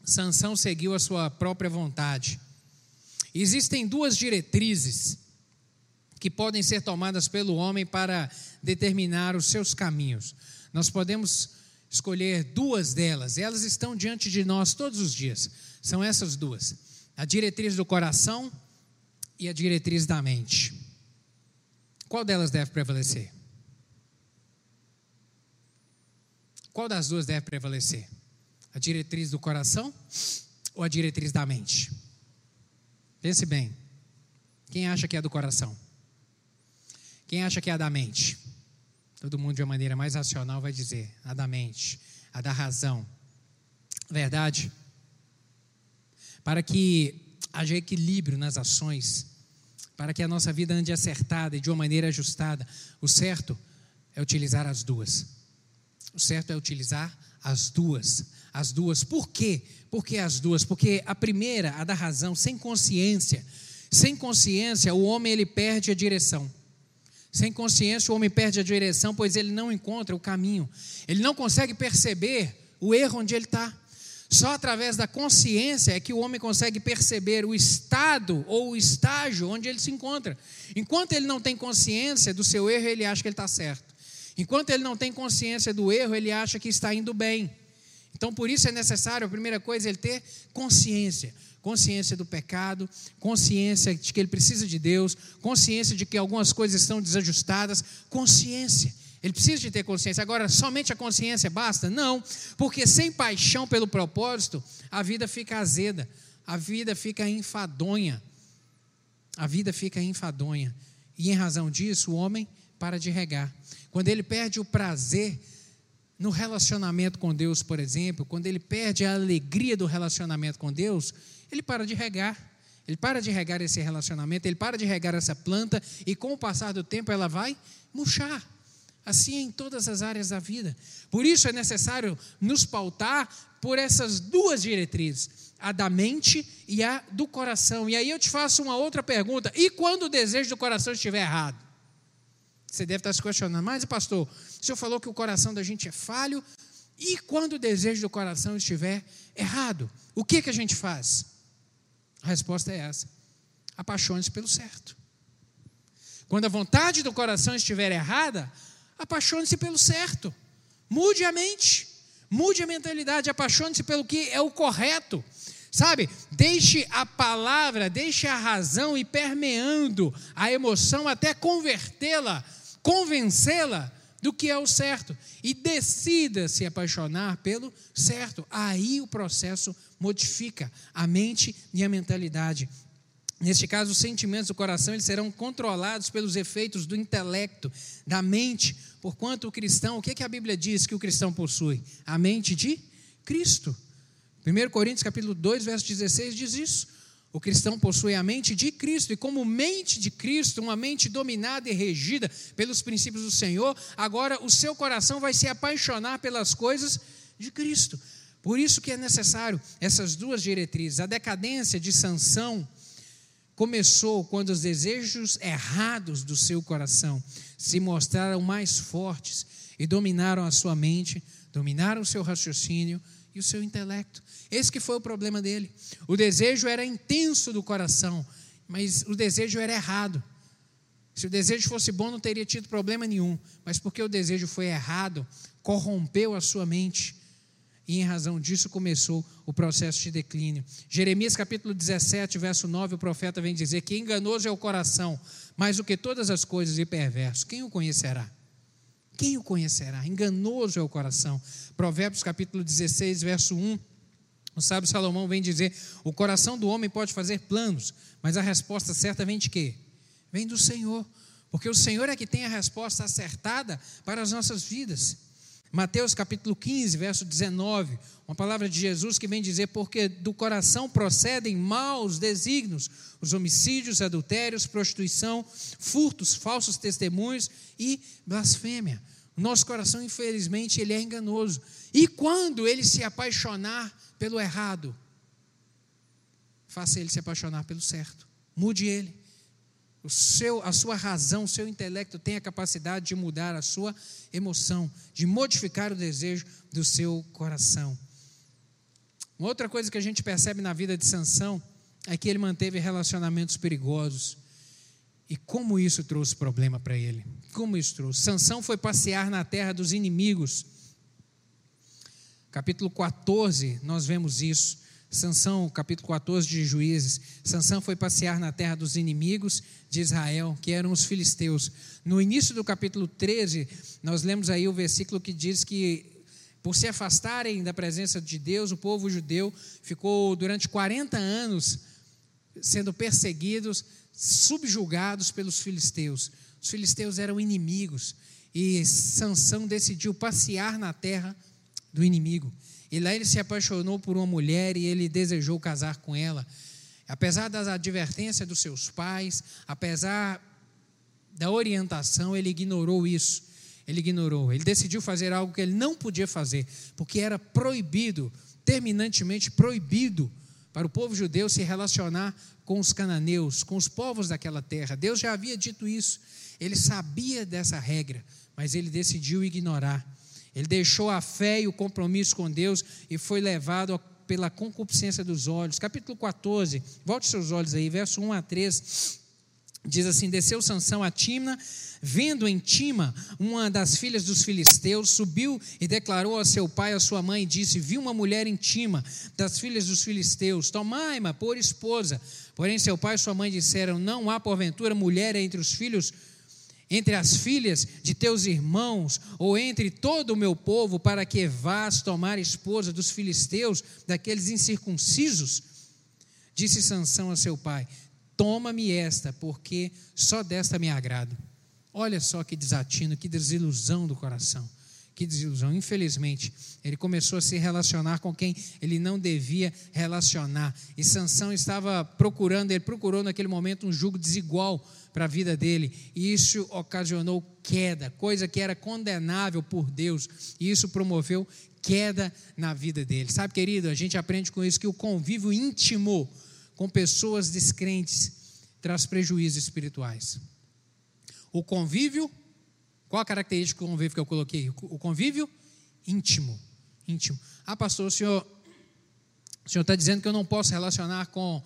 Sansão seguiu a sua própria vontade. Existem duas diretrizes que podem ser tomadas pelo homem para determinar os seus caminhos. Nós podemos escolher duas delas, elas estão diante de nós todos os dias. São essas duas: a diretriz do coração e a diretriz da mente. Qual delas deve prevalecer? Qual das duas deve prevalecer? A diretriz do coração ou a diretriz da mente? Pense bem. Quem acha que é do coração? Quem acha que é da mente? Todo mundo, de uma maneira mais racional, vai dizer a da mente, a da razão. Verdade? Para que haja equilíbrio nas ações, para que a nossa vida ande acertada e de uma maneira ajustada, o certo é utilizar as duas. O certo é utilizar as duas. As duas. Por quê? Por que as duas? Porque a primeira, a da razão, sem consciência, sem consciência, o homem ele perde a direção. Sem consciência, o homem perde a direção, pois ele não encontra o caminho. Ele não consegue perceber o erro onde ele está. Só através da consciência é que o homem consegue perceber o estado ou o estágio onde ele se encontra. Enquanto ele não tem consciência do seu erro, ele acha que ele está certo. Enquanto ele não tem consciência do erro, ele acha que está indo bem. Então, por isso é necessário, a primeira coisa, ele ter consciência. Consciência do pecado, consciência de que ele precisa de Deus, consciência de que algumas coisas estão desajustadas, consciência. Ele precisa de ter consciência. Agora, somente a consciência basta? Não, porque sem paixão pelo propósito, a vida fica azeda, a vida fica enfadonha. A vida fica enfadonha. E em razão disso, o homem para de regar. Quando ele perde o prazer no relacionamento com Deus, por exemplo, quando ele perde a alegria do relacionamento com Deus, ele para de regar. Ele para de regar esse relacionamento, ele para de regar essa planta e com o passar do tempo ela vai murchar. Assim é em todas as áreas da vida. Por isso é necessário nos pautar por essas duas diretrizes, a da mente e a do coração. E aí eu te faço uma outra pergunta: e quando o desejo do coração estiver errado? Você deve estar se questionando, mas pastor, o senhor falou que o coração da gente é falho, e quando o desejo do coração estiver errado, o que, que a gente faz? A resposta é essa: apaixone-se pelo certo. Quando a vontade do coração estiver errada, apaixone-se pelo certo. Mude a mente, mude a mentalidade, apaixone-se pelo que é o correto. Sabe, deixe a palavra, deixe a razão ir permeando a emoção até convertê-la, convencê-la do que é o certo e decida se apaixonar pelo certo. Aí o processo modifica a mente e a mentalidade. Neste caso, os sentimentos do coração eles serão controlados pelos efeitos do intelecto, da mente, porquanto o cristão, o que, que a Bíblia diz que o cristão possui? A mente de Cristo. 1 Coríntios capítulo 2, verso 16 diz isso. O cristão possui a mente de Cristo, e como mente de Cristo, uma mente dominada e regida pelos princípios do Senhor, agora o seu coração vai se apaixonar pelas coisas de Cristo. Por isso que é necessário essas duas diretrizes. A decadência de sanção começou quando os desejos errados do seu coração se mostraram mais fortes e dominaram a sua mente, dominaram o seu raciocínio e o seu intelecto. Esse que foi o problema dele. O desejo era intenso do coração, mas o desejo era errado. Se o desejo fosse bom, não teria tido problema nenhum, mas porque o desejo foi errado, corrompeu a sua mente e em razão disso começou o processo de declínio. Jeremias capítulo 17, verso 9, o profeta vem dizer que enganoso é o coração, mais do que todas as coisas e perverso. Quem o conhecerá? Quem o conhecerá? Enganoso é o coração. Provérbios capítulo 16, verso 1. O sábio Salomão vem dizer: o coração do homem pode fazer planos, mas a resposta certa vem de quê? Vem do Senhor, porque o Senhor é que tem a resposta acertada para as nossas vidas. Mateus capítulo 15, verso 19, uma palavra de Jesus que vem dizer: Porque do coração procedem maus desígnios, os homicídios, adultérios, prostituição, furtos, falsos testemunhos e blasfêmia. Nosso coração, infelizmente, ele é enganoso. E quando ele se apaixonar pelo errado, faça ele se apaixonar pelo certo. Mude ele o seu, a sua razão, o seu intelecto tem a capacidade de mudar a sua emoção, de modificar o desejo do seu coração. Uma outra coisa que a gente percebe na vida de Sansão é que ele manteve relacionamentos perigosos. E como isso trouxe problema para ele? Como isso trouxe? Sansão foi passear na terra dos inimigos. Capítulo 14, nós vemos isso. Sansão, capítulo 14 de Juízes. Sansão foi passear na terra dos inimigos de Israel, que eram os filisteus. No início do capítulo 13, nós lemos aí o versículo que diz que por se afastarem da presença de Deus, o povo judeu ficou durante 40 anos sendo perseguidos, subjugados pelos filisteus. Os filisteus eram inimigos e Sansão decidiu passear na terra do inimigo. E lá ele se apaixonou por uma mulher e ele desejou casar com ela. Apesar das advertências dos seus pais, apesar da orientação, ele ignorou isso. Ele ignorou. Ele decidiu fazer algo que ele não podia fazer, porque era proibido, terminantemente proibido, para o povo judeu se relacionar com os cananeus, com os povos daquela terra. Deus já havia dito isso. Ele sabia dessa regra, mas ele decidiu ignorar. Ele deixou a fé e o compromisso com Deus e foi levado pela concupiscência dos olhos. Capítulo 14, volte seus olhos aí, verso 1 a 3. Diz assim: desceu Sansão a Timna, vendo em Tima uma das filhas dos filisteus, subiu e declarou a seu pai a sua mãe, e disse: Vi uma mulher em Tima, das filhas dos filisteus, tomai-ma por esposa. Porém, seu pai e sua mãe disseram: Não há porventura mulher entre os filhos, entre as filhas de teus irmãos, ou entre todo o meu povo, para que vás tomar esposa dos filisteus, daqueles incircuncisos? Disse Sansão a seu pai: Toma-me esta, porque só desta me agrado. Olha só que desatino, que desilusão do coração. Que desilusão. Infelizmente, ele começou a se relacionar com quem ele não devia relacionar. E Sansão estava procurando, ele procurou naquele momento um jugo desigual para a vida dele. E isso ocasionou queda, coisa que era condenável por Deus. E isso promoveu queda na vida dele. Sabe, querido, a gente aprende com isso que o convívio íntimo com pessoas descrentes traz prejuízos espirituais. O convívio, qual a característica do convívio que eu coloquei? O convívio íntimo. íntimo. Ah, pastor, o senhor o senhor está dizendo que eu não posso relacionar com,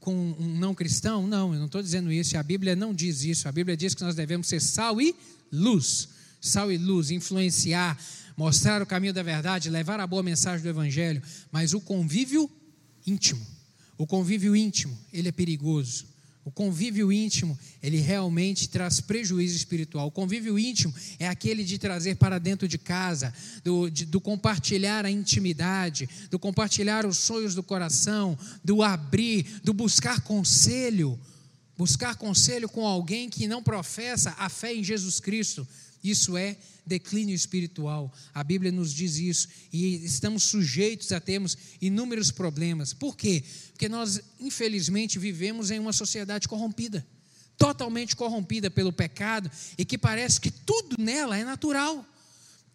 com um não cristão? Não, eu não estou dizendo isso. A Bíblia não diz isso. A Bíblia diz que nós devemos ser sal e luz. Sal e luz, influenciar, mostrar o caminho da verdade, levar a boa mensagem do Evangelho. Mas o convívio íntimo o convívio íntimo, ele é perigoso. O convívio íntimo, ele realmente traz prejuízo espiritual. O convívio íntimo é aquele de trazer para dentro de casa, do, de, do compartilhar a intimidade, do compartilhar os sonhos do coração, do abrir, do buscar conselho. Buscar conselho com alguém que não professa a fé em Jesus Cristo. Isso é declínio espiritual. A Bíblia nos diz isso e estamos sujeitos a termos inúmeros problemas. Por quê? Porque nós, infelizmente, vivemos em uma sociedade corrompida totalmente corrompida pelo pecado e que parece que tudo nela é natural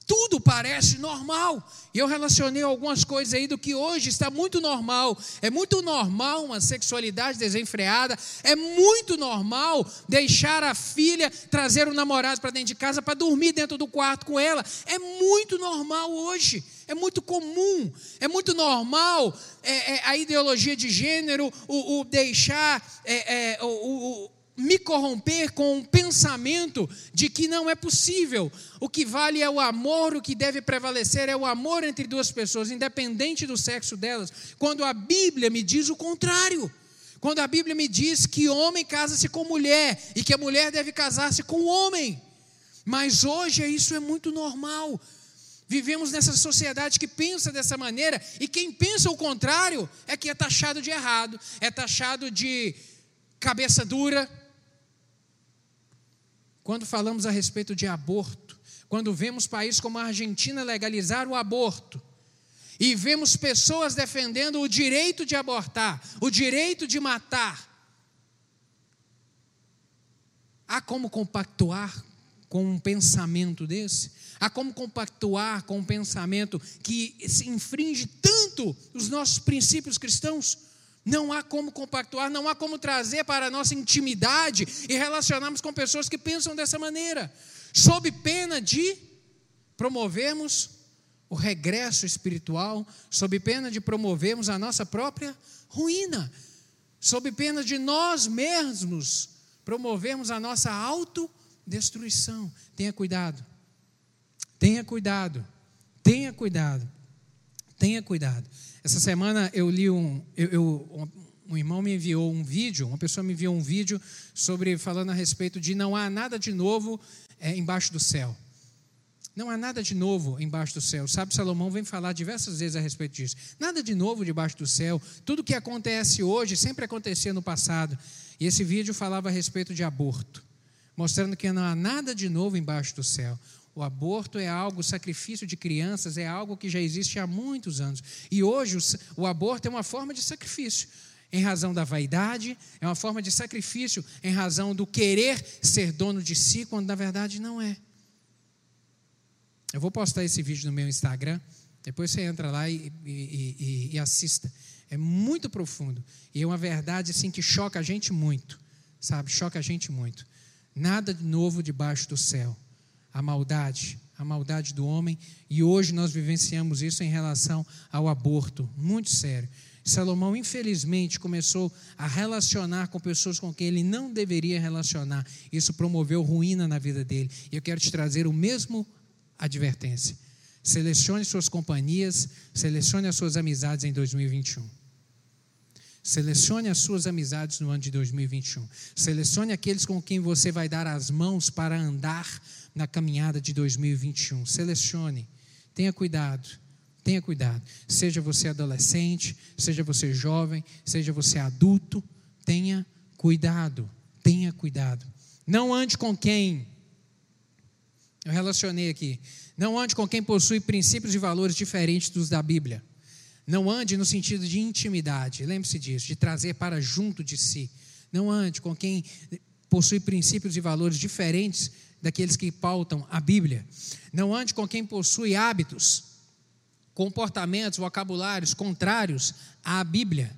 tudo parece normal. E eu relacionei algumas coisas aí do que hoje está muito normal. É muito normal uma sexualidade desenfreada. É muito normal deixar a filha trazer o namorado para dentro de casa para dormir dentro do quarto com ela. É muito normal hoje. É muito comum, é muito normal é, é, a ideologia de gênero, o, o deixar é, é o, me corromper com um pensamento de que não é possível. O que vale é o amor, o que deve prevalecer é o amor entre duas pessoas, independente do sexo delas. Quando a Bíblia me diz o contrário. Quando a Bíblia me diz que homem casa-se com mulher e que a mulher deve casar-se com o homem. Mas hoje isso é muito normal. Vivemos nessa sociedade que pensa dessa maneira e quem pensa o contrário é que é taxado de errado, é taxado de cabeça dura, quando falamos a respeito de aborto, quando vemos países como a Argentina legalizar o aborto, e vemos pessoas defendendo o direito de abortar, o direito de matar, há como compactuar com um pensamento desse? Há como compactuar com um pensamento que se infringe tanto os nossos princípios cristãos? Não há como compactuar, não há como trazer para a nossa intimidade e relacionarmos com pessoas que pensam dessa maneira, sob pena de promovermos o regresso espiritual, sob pena de promovermos a nossa própria ruína, sob pena de nós mesmos promovermos a nossa autodestruição. Tenha cuidado, tenha cuidado, tenha cuidado, tenha cuidado. Essa semana eu li um, eu, eu, um irmão me enviou um vídeo, uma pessoa me enviou um vídeo sobre falando a respeito de não há nada de novo é, embaixo do céu. Não há nada de novo embaixo do céu. Sabe, Salomão vem falar diversas vezes a respeito disso. Nada de novo debaixo do céu. Tudo que acontece hoje sempre acontecia no passado. E esse vídeo falava a respeito de aborto, mostrando que não há nada de novo embaixo do céu. O aborto é algo, o sacrifício de crianças é algo que já existe há muitos anos. E hoje o, o aborto é uma forma de sacrifício em razão da vaidade, é uma forma de sacrifício em razão do querer ser dono de si, quando na verdade não é. Eu vou postar esse vídeo no meu Instagram, depois você entra lá e, e, e, e assista. É muito profundo e é uma verdade assim que choca a gente muito, sabe? Choca a gente muito. Nada de novo debaixo do céu a maldade, a maldade do homem, e hoje nós vivenciamos isso em relação ao aborto, muito sério. Salomão, infelizmente, começou a relacionar com pessoas com quem ele não deveria relacionar. Isso promoveu ruína na vida dele. E eu quero te trazer o mesmo advertência. Selecione suas companhias, selecione as suas amizades em 2021. Selecione as suas amizades no ano de 2021. Selecione aqueles com quem você vai dar as mãos para andar na caminhada de 2021. Selecione. Tenha cuidado. Tenha cuidado. Seja você adolescente, seja você jovem, seja você adulto, tenha cuidado. Tenha cuidado. Não ande com quem. Eu relacionei aqui. Não ande com quem possui princípios e valores diferentes dos da Bíblia. Não ande no sentido de intimidade. Lembre-se disso, de trazer para junto de si. Não ande com quem possui princípios e valores diferentes daqueles que pautam a Bíblia. Não ande com quem possui hábitos comportamentos, vocabulários contrários à Bíblia.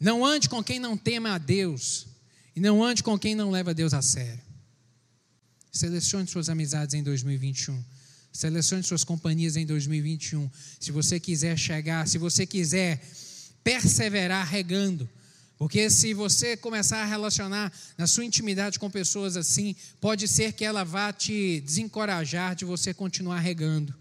Não ande com quem não teme a Deus. E não ande com quem não leva Deus a sério. Selecione suas amizades em 2021. Selecione suas companhias em 2021. Se você quiser chegar, se você quiser perseverar regando. Porque se você começar a relacionar na sua intimidade com pessoas assim, pode ser que ela vá te desencorajar de você continuar regando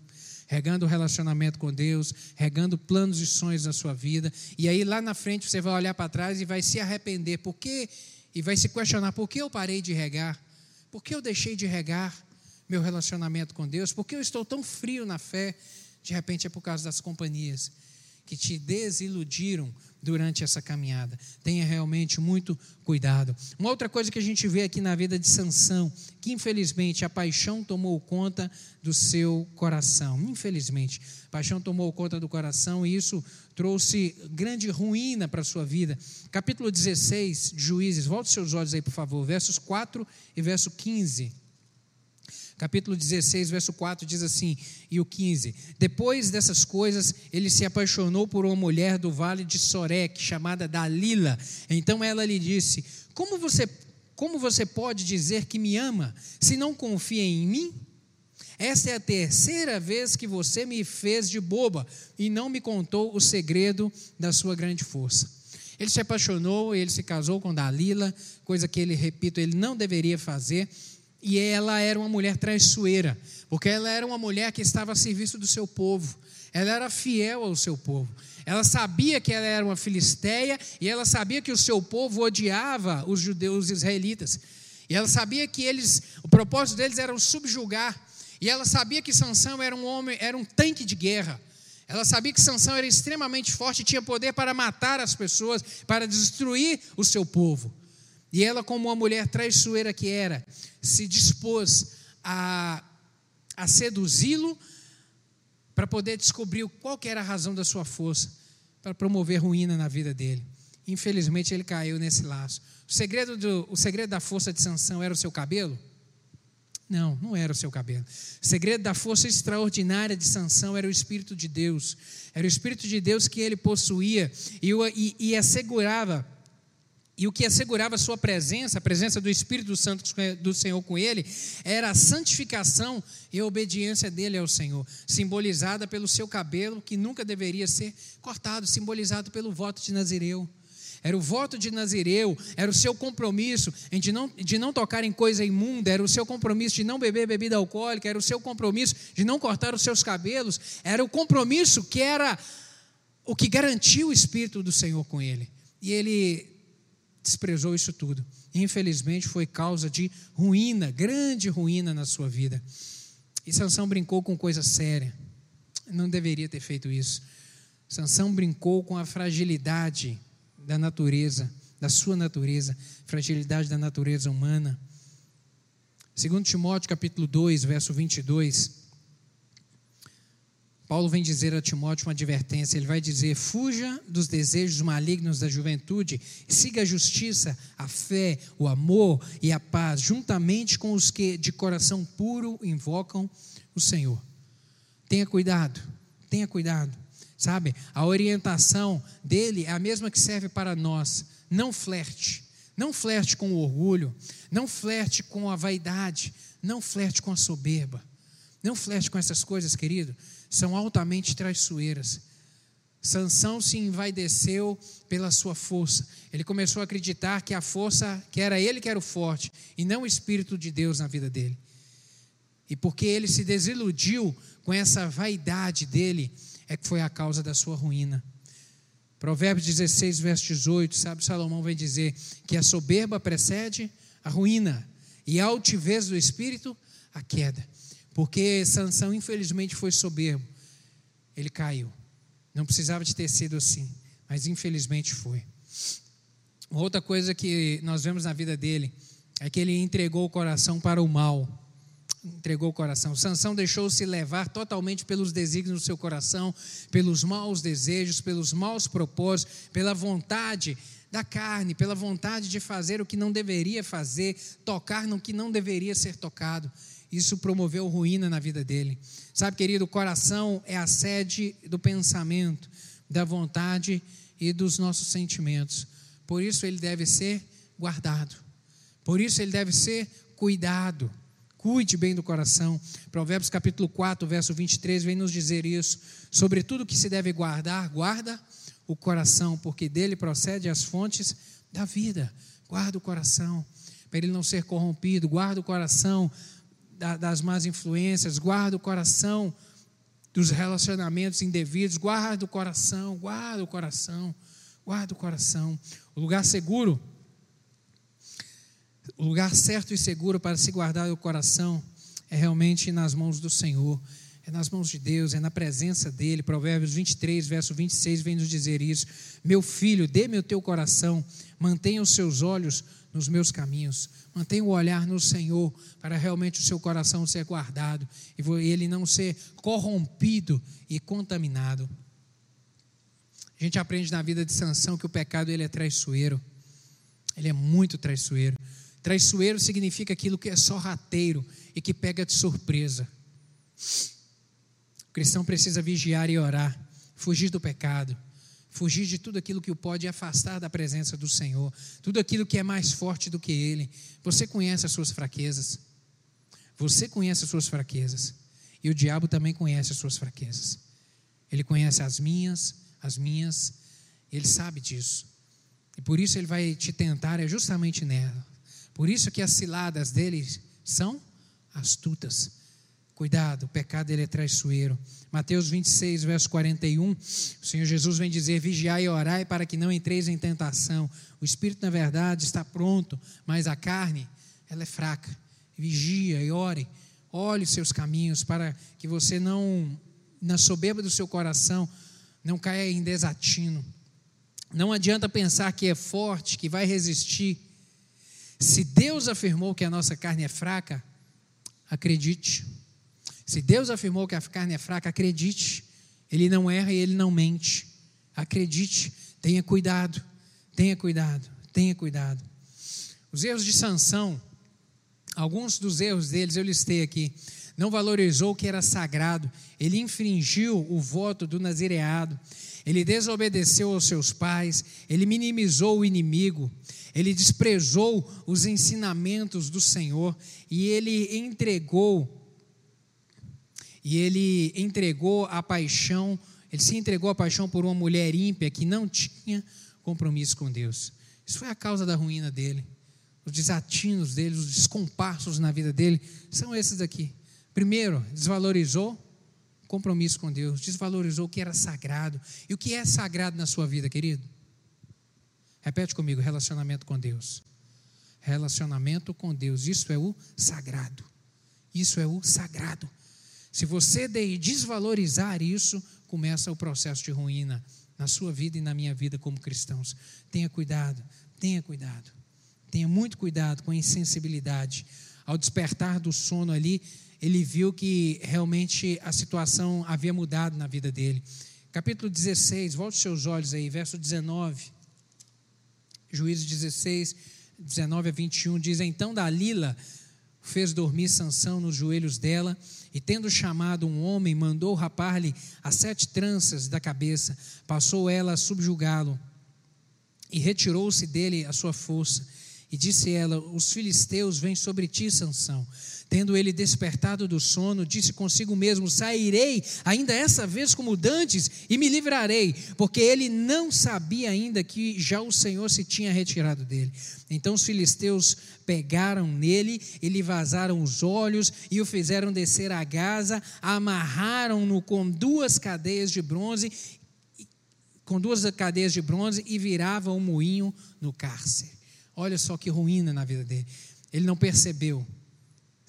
regando o relacionamento com Deus, regando planos e sonhos na sua vida. E aí lá na frente você vai olhar para trás e vai se arrepender. Por quê? E vai se questionar: por que eu parei de regar? Por que eu deixei de regar meu relacionamento com Deus? Por que eu estou tão frio na fé? De repente é por causa das companhias que te desiludiram durante essa caminhada. Tenha realmente muito cuidado. Uma outra coisa que a gente vê aqui na vida de Sansão, que infelizmente a paixão tomou conta do seu coração. Infelizmente, a paixão tomou conta do coração e isso trouxe grande ruína para a sua vida. Capítulo 16 de Juízes, volte seus olhos aí, por favor, versos 4 e verso 15 capítulo 16, verso 4 diz assim, e o 15: Depois dessas coisas, ele se apaixonou por uma mulher do vale de Sorek, chamada Dalila. Então ela lhe disse: Como você, como você pode dizer que me ama, se não confia em mim? Esta é a terceira vez que você me fez de boba e não me contou o segredo da sua grande força. Ele se apaixonou, ele se casou com Dalila, coisa que ele, repito, ele não deveria fazer e ela era uma mulher traiçoeira, porque ela era uma mulher que estava a serviço do seu povo. Ela era fiel ao seu povo. Ela sabia que ela era uma filisteia e ela sabia que o seu povo odiava os judeus israelitas. E ela sabia que eles, o propósito deles era subjugar. E ela sabia que Sansão era um homem, era um tanque de guerra. Ela sabia que Sansão era extremamente forte tinha poder para matar as pessoas, para destruir o seu povo. E ela, como uma mulher traiçoeira que era, se dispôs a, a seduzi-lo para poder descobrir qual era a razão da sua força, para promover ruína na vida dele. Infelizmente, ele caiu nesse laço. O segredo, do, o segredo da força de Sansão era o seu cabelo? Não, não era o seu cabelo. O segredo da força extraordinária de Sansão era o Espírito de Deus. Era o Espírito de Deus que ele possuía e, e, e assegurava e o que assegurava sua presença, a presença do Espírito Santo do Senhor com ele, era a santificação e a obediência dele ao Senhor, simbolizada pelo seu cabelo, que nunca deveria ser cortado, simbolizado pelo voto de Nazireu. Era o voto de Nazireu, era o seu compromisso de não, de não tocar em coisa imunda, era o seu compromisso de não beber bebida alcoólica, era o seu compromisso de não cortar os seus cabelos, era o compromisso que era o que garantiu o Espírito do Senhor com ele. E ele desprezou isso tudo. Infelizmente foi causa de ruína, grande ruína na sua vida. E Sansão brincou com coisa séria. Não deveria ter feito isso. Sansão brincou com a fragilidade da natureza, da sua natureza, fragilidade da natureza humana. Segundo Timóteo capítulo 2, verso 22, Paulo vem dizer a Timóteo uma advertência. Ele vai dizer: fuja dos desejos malignos da juventude, siga a justiça, a fé, o amor e a paz, juntamente com os que de coração puro invocam o Senhor. Tenha cuidado, tenha cuidado. Sabe, a orientação dele é a mesma que serve para nós. Não flerte, não flerte com o orgulho, não flerte com a vaidade, não flerte com a soberba. Não flerte com essas coisas, querido são altamente traiçoeiras. Sansão se envaideceu pela sua força. Ele começou a acreditar que a força, que era ele que era o forte, e não o Espírito de Deus na vida dele. E porque ele se desiludiu com essa vaidade dele, é que foi a causa da sua ruína. Provérbios 16, verso 18, sabe, Salomão vai dizer que a soberba precede a ruína, e a altivez do espírito, a queda. Porque Sansão, infelizmente, foi soberbo. Ele caiu. Não precisava de ter sido assim, mas infelizmente foi. Outra coisa que nós vemos na vida dele é que ele entregou o coração para o mal. Entregou o coração. Sansão deixou-se levar totalmente pelos desígnios do seu coração, pelos maus desejos, pelos maus propósitos, pela vontade da carne, pela vontade de fazer o que não deveria fazer, tocar no que não deveria ser tocado. Isso promoveu ruína na vida dele. Sabe, querido, o coração é a sede do pensamento, da vontade e dos nossos sentimentos. Por isso ele deve ser guardado. Por isso ele deve ser cuidado. Cuide bem do coração. Provérbios capítulo 4, verso 23 vem nos dizer isso. Sobre tudo que se deve guardar, guarda o coração, porque dele procede as fontes da vida. Guarda o coração, para ele não ser corrompido. Guarda o coração das más influências. Guarda o coração dos relacionamentos indevidos. Guarda o coração, guarda o coração, guarda o coração. O lugar seguro, o lugar certo e seguro para se guardar o coração é realmente nas mãos do Senhor, é nas mãos de Deus, é na presença dEle. Provérbios 23, verso 26 vem nos dizer isso. Meu filho, dê-me o teu coração, mantenha os seus olhos nos meus caminhos, mantenha o olhar no Senhor, para realmente o seu coração ser guardado e ele não ser corrompido e contaminado. A gente aprende na vida de Sansão que o pecado ele é traiçoeiro. Ele é muito traiçoeiro. Traiçoeiro significa aquilo que é sorrateiro e que pega de surpresa. O cristão precisa vigiar e orar, fugir do pecado, fugir de tudo aquilo que o pode afastar da presença do Senhor, tudo aquilo que é mais forte do que Ele. Você conhece as suas fraquezas. Você conhece as suas fraquezas. E o diabo também conhece as suas fraquezas. Ele conhece as minhas, as minhas, ele sabe disso. E por isso ele vai te tentar é justamente nela. Por isso que as ciladas dele são astutas. Cuidado, o pecado ele é traiçoeiro. Mateus 26, verso 41, o Senhor Jesus vem dizer: Vigiai e orai para que não entreis em tentação. O espírito, na verdade, está pronto, mas a carne, ela é fraca. Vigia e ore, olhe os seus caminhos para que você não, na soberba do seu coração, não caia em desatino. Não adianta pensar que é forte, que vai resistir. Se Deus afirmou que a nossa carne é fraca, acredite. Se Deus afirmou que a carne é fraca, acredite. Ele não erra e ele não mente. Acredite, tenha cuidado, tenha cuidado, tenha cuidado. Os erros de Sansão, alguns dos erros deles eu listei aqui não valorizou o que era sagrado, ele infringiu o voto do nazireado, ele desobedeceu aos seus pais, ele minimizou o inimigo, ele desprezou os ensinamentos do Senhor e ele entregou e ele entregou a paixão, ele se entregou a paixão por uma mulher ímpia que não tinha compromisso com Deus. Isso foi a causa da ruína dele. Os desatinos dele, os descompassos na vida dele são esses aqui. Primeiro, desvalorizou o compromisso com Deus, desvalorizou o que era sagrado. E o que é sagrado na sua vida, querido? Repete comigo: relacionamento com Deus. Relacionamento com Deus, isso é o sagrado. Isso é o sagrado. Se você desvalorizar isso, começa o processo de ruína na sua vida e na minha vida como cristãos. Tenha cuidado, tenha cuidado. Tenha muito cuidado com a insensibilidade. Ao despertar do sono ali, ele viu que realmente a situação havia mudado na vida dele. Capítulo 16, volte seus olhos aí, verso 19. Juízes 16, 19 a 21 diz: Então Dalila fez dormir Sansão nos joelhos dela, e tendo chamado um homem, mandou rapar-lhe as sete tranças da cabeça, passou ela a subjugá-lo, e retirou-se dele a sua força. E disse ela: Os filisteus vêm sobre ti, Sansão. Tendo ele despertado do sono, disse consigo mesmo: Sairei ainda essa vez como dantes e me livrarei, porque ele não sabia ainda que já o Senhor se tinha retirado dele. Então os filisteus pegaram nele e lhe vazaram os olhos e o fizeram descer a Gaza, amarraram-no com duas cadeias de bronze, com duas cadeias de bronze e viravam um moinho no cárcere. Olha só que ruína na vida dele. Ele não percebeu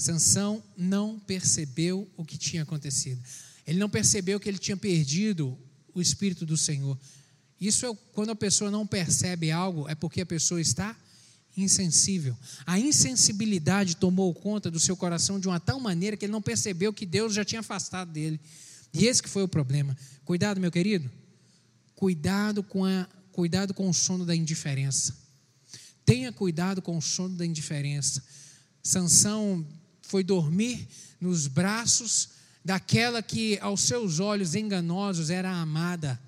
Sansão não percebeu o que tinha acontecido. Ele não percebeu que ele tinha perdido o espírito do Senhor. Isso é quando a pessoa não percebe algo, é porque a pessoa está insensível. A insensibilidade tomou conta do seu coração de uma tal maneira que ele não percebeu que Deus já tinha afastado dele. E esse que foi o problema. Cuidado, meu querido. Cuidado com a cuidado com o sono da indiferença. Tenha cuidado com o sono da indiferença. Sansão foi dormir nos braços daquela que aos seus olhos enganosos era amada,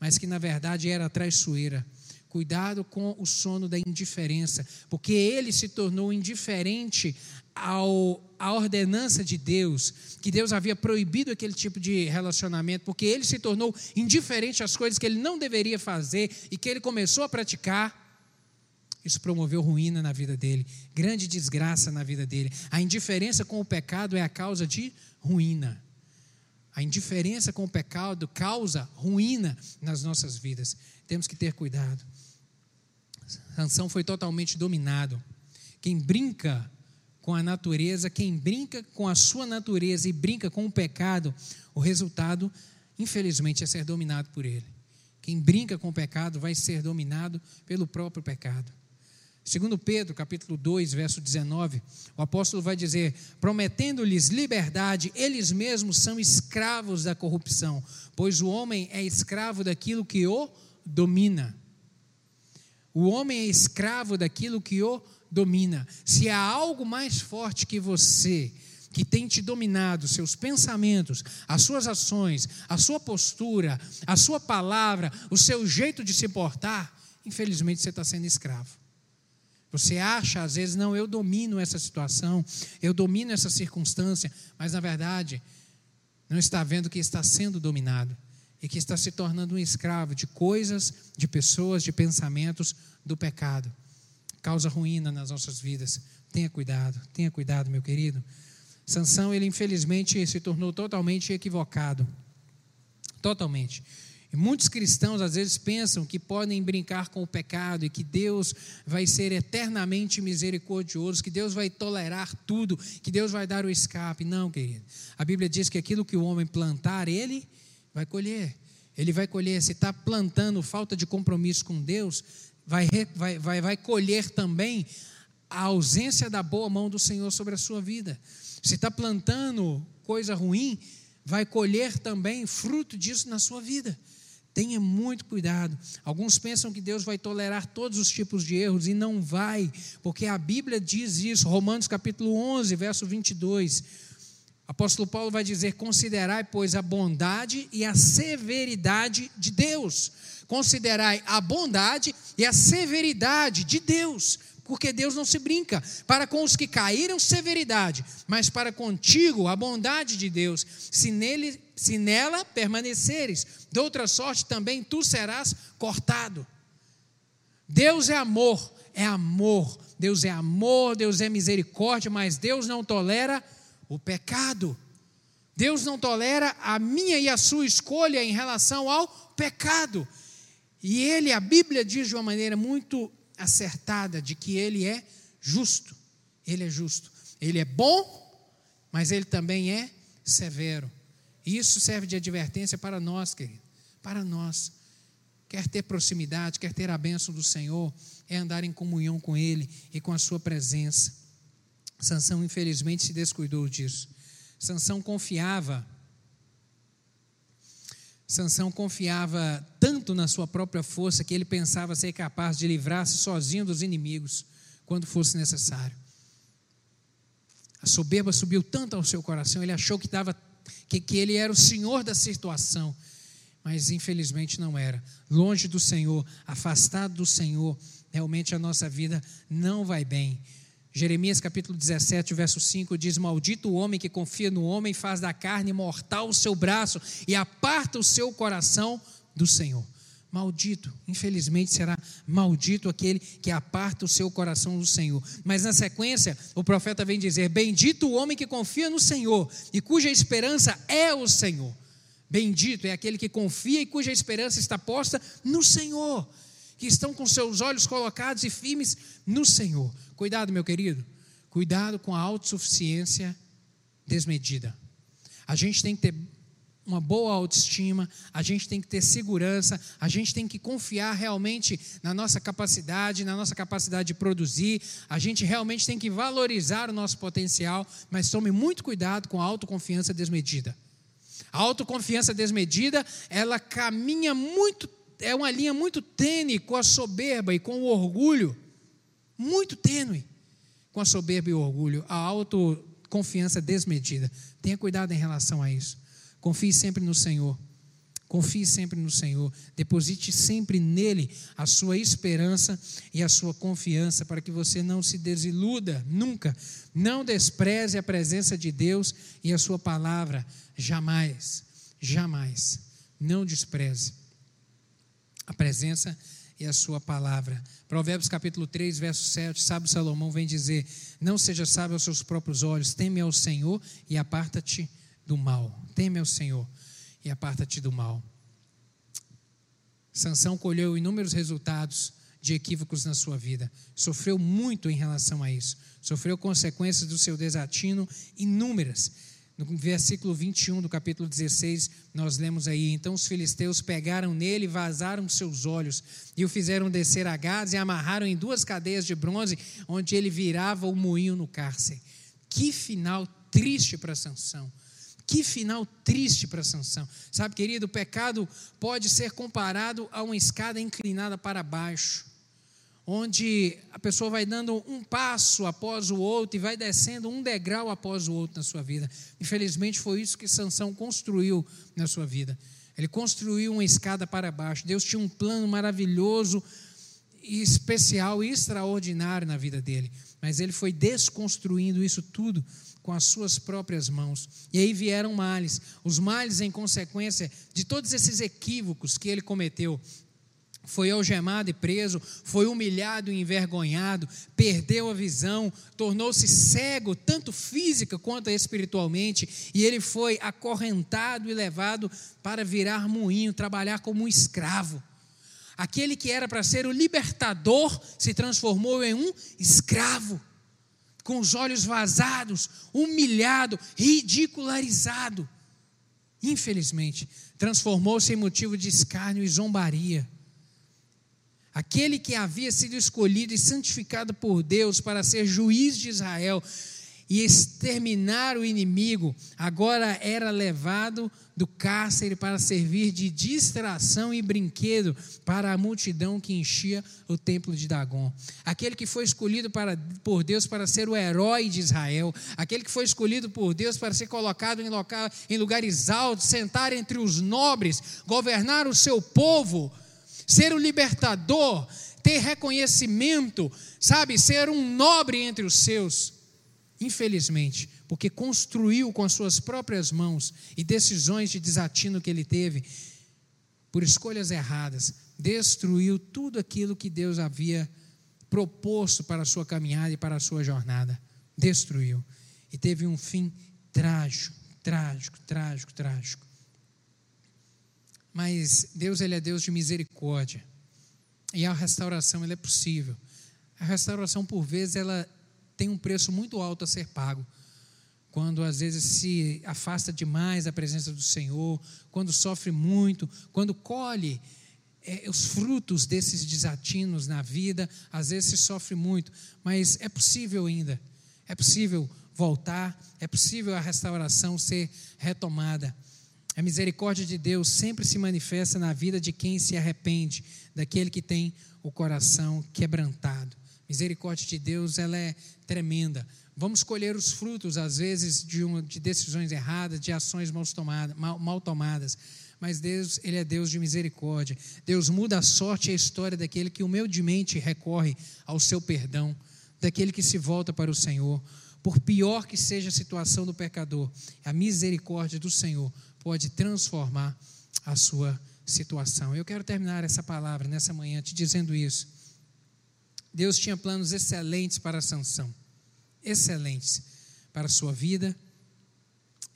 mas que na verdade era traiçoeira. Cuidado com o sono da indiferença, porque ele se tornou indiferente ao, à ordenança de Deus, que Deus havia proibido aquele tipo de relacionamento, porque ele se tornou indiferente às coisas que ele não deveria fazer e que ele começou a praticar isso promoveu ruína na vida dele, grande desgraça na vida dele. A indiferença com o pecado é a causa de ruína. A indiferença com o pecado causa ruína nas nossas vidas. Temos que ter cuidado. Sansão foi totalmente dominado. Quem brinca com a natureza, quem brinca com a sua natureza e brinca com o pecado, o resultado, infelizmente, é ser dominado por ele. Quem brinca com o pecado vai ser dominado pelo próprio pecado. Segundo Pedro, capítulo 2, verso 19, o apóstolo vai dizer: "Prometendo-lhes liberdade, eles mesmos são escravos da corrupção, pois o homem é escravo daquilo que o domina." O homem é escravo daquilo que o domina. Se há algo mais forte que você, que tem te dominado, seus pensamentos, as suas ações, a sua postura, a sua palavra, o seu jeito de se portar, infelizmente você está sendo escravo. Você acha, às vezes, não, eu domino essa situação, eu domino essa circunstância, mas na verdade, não está vendo que está sendo dominado e que está se tornando um escravo de coisas, de pessoas, de pensamentos do pecado. Causa ruína nas nossas vidas. Tenha cuidado, tenha cuidado, meu querido. Sansão, ele infelizmente se tornou totalmente equivocado. Totalmente. Muitos cristãos às vezes pensam que podem brincar com o pecado e que Deus vai ser eternamente misericordioso, que Deus vai tolerar tudo, que Deus vai dar o escape. Não, querido. A Bíblia diz que aquilo que o homem plantar, ele vai colher. Ele vai colher. Se está plantando falta de compromisso com Deus, vai, vai, vai, vai colher também a ausência da boa mão do Senhor sobre a sua vida. Se está plantando coisa ruim, vai colher também fruto disso na sua vida. Tenha muito cuidado. Alguns pensam que Deus vai tolerar todos os tipos de erros e não vai, porque a Bíblia diz isso, Romanos capítulo 11, verso 22. Apóstolo Paulo vai dizer: Considerai, pois, a bondade e a severidade de Deus. Considerai a bondade e a severidade de Deus porque Deus não se brinca. Para com os que caíram, severidade, mas para contigo, a bondade de Deus. Se, nele, se nela permaneceres, de outra sorte também tu serás cortado. Deus é amor, é amor. Deus é amor, Deus é misericórdia, mas Deus não tolera o pecado. Deus não tolera a minha e a sua escolha em relação ao pecado. E ele, a Bíblia diz de uma maneira muito acertada de que ele é justo. Ele é justo. Ele é bom, mas ele também é severo. Isso serve de advertência para nós, querido. Para nós. Quer ter proximidade, quer ter a bênção do Senhor, é andar em comunhão com Ele e com a Sua presença. Sansão, infelizmente, se descuidou disso. Sansão confiava Sansão confiava tanto na sua própria força que ele pensava ser capaz de livrar-se sozinho dos inimigos quando fosse necessário. A soberba subiu tanto ao seu coração, ele achou que, dava, que, que ele era o senhor da situação, mas infelizmente não era. Longe do Senhor, afastado do Senhor, realmente a nossa vida não vai bem. Jeremias capítulo 17, verso 5 diz: Maldito o homem que confia no homem, faz da carne mortal o seu braço e aparta o seu coração do Senhor. Maldito, infelizmente será maldito aquele que aparta o seu coração do Senhor. Mas na sequência, o profeta vem dizer: Bendito o homem que confia no Senhor e cuja esperança é o Senhor. Bendito é aquele que confia e cuja esperança está posta no Senhor, que estão com seus olhos colocados e firmes no Senhor. Cuidado, meu querido, cuidado com a autossuficiência desmedida. A gente tem que ter uma boa autoestima, a gente tem que ter segurança, a gente tem que confiar realmente na nossa capacidade, na nossa capacidade de produzir, a gente realmente tem que valorizar o nosso potencial, mas tome muito cuidado com a autoconfiança desmedida. A autoconfiança desmedida, ela caminha muito, é uma linha muito tênue com a soberba e com o orgulho, muito tênue com a soberba e o orgulho, a autoconfiança desmedida. Tenha cuidado em relação a isso. Confie sempre no Senhor. Confie sempre no Senhor. Deposite sempre nele a sua esperança e a sua confiança para que você não se desiluda nunca. Não despreze a presença de Deus e a sua palavra. Jamais. Jamais. Não despreze a presença e a sua palavra. Provérbios capítulo 3, verso 7, sábio Salomão vem dizer: Não seja sábio aos seus próprios olhos, teme ao Senhor e aparta-te do mal. Teme ao Senhor e aparta-te do mal. Sansão colheu inúmeros resultados de equívocos na sua vida. Sofreu muito em relação a isso. Sofreu consequências do seu desatino inúmeras. No versículo 21 do capítulo 16, nós lemos aí: Então os filisteus pegaram nele, vazaram seus olhos, e o fizeram descer a Gás e amarraram em duas cadeias de bronze, onde ele virava o moinho no cárcere. Que final triste para Sansão. Que final triste para Sansão. Sabe, querido, o pecado pode ser comparado a uma escada inclinada para baixo, onde a pessoa vai dando um passo após o outro e vai descendo um degrau após o outro na sua vida. Infelizmente foi isso que Sansão construiu na sua vida. Ele construiu uma escada para baixo. Deus tinha um plano maravilhoso especial e extraordinário na vida dele, mas ele foi desconstruindo isso tudo com as suas próprias mãos. E aí vieram males, os males em consequência de todos esses equívocos que ele cometeu. Foi algemado e preso, foi humilhado e envergonhado, perdeu a visão, tornou-se cego, tanto física quanto espiritualmente, e ele foi acorrentado e levado para virar moinho, trabalhar como um escravo. Aquele que era para ser o libertador se transformou em um escravo com os olhos vazados, humilhado, ridicularizado. Infelizmente, transformou-se em motivo de escárnio e zombaria. Aquele que havia sido escolhido e santificado por Deus para ser juiz de Israel e exterminar o inimigo, agora era levado do cárcere para servir de distração e brinquedo para a multidão que enchia o templo de Dagon. Aquele que foi escolhido para, por Deus para ser o herói de Israel, aquele que foi escolhido por Deus para ser colocado em, local, em lugares altos, sentar entre os nobres, governar o seu povo, ser o libertador, ter reconhecimento, sabe, ser um nobre entre os seus. Infelizmente, porque construiu com as suas próprias mãos e decisões de desatino que ele teve, por escolhas erradas, destruiu tudo aquilo que Deus havia proposto para a sua caminhada e para a sua jornada. Destruiu. E teve um fim trágico, trágico, trágico, trágico. Mas Deus, Ele é Deus de misericórdia. E a restauração, ela é possível. A restauração, por vezes, ela tem um preço muito alto a ser pago. Quando às vezes se afasta demais da presença do Senhor, quando sofre muito, quando colhe é, os frutos desses desatinos na vida, às vezes se sofre muito, mas é possível ainda, é possível voltar, é possível a restauração ser retomada. A misericórdia de Deus sempre se manifesta na vida de quem se arrepende, daquele que tem o coração quebrantado. Misericórdia de Deus, ela é tremenda. Vamos colher os frutos, às vezes, de, uma, de decisões erradas, de ações mal, tomada, mal, mal tomadas. Mas Deus, Ele é Deus de misericórdia. Deus muda a sorte e a história daquele que humildemente recorre ao seu perdão daquele que se volta para o Senhor. Por pior que seja a situação do pecador, a misericórdia do Senhor pode transformar a sua situação. Eu quero terminar essa palavra nessa manhã te dizendo isso. Deus tinha planos excelentes para a Sansão, excelentes para a sua vida,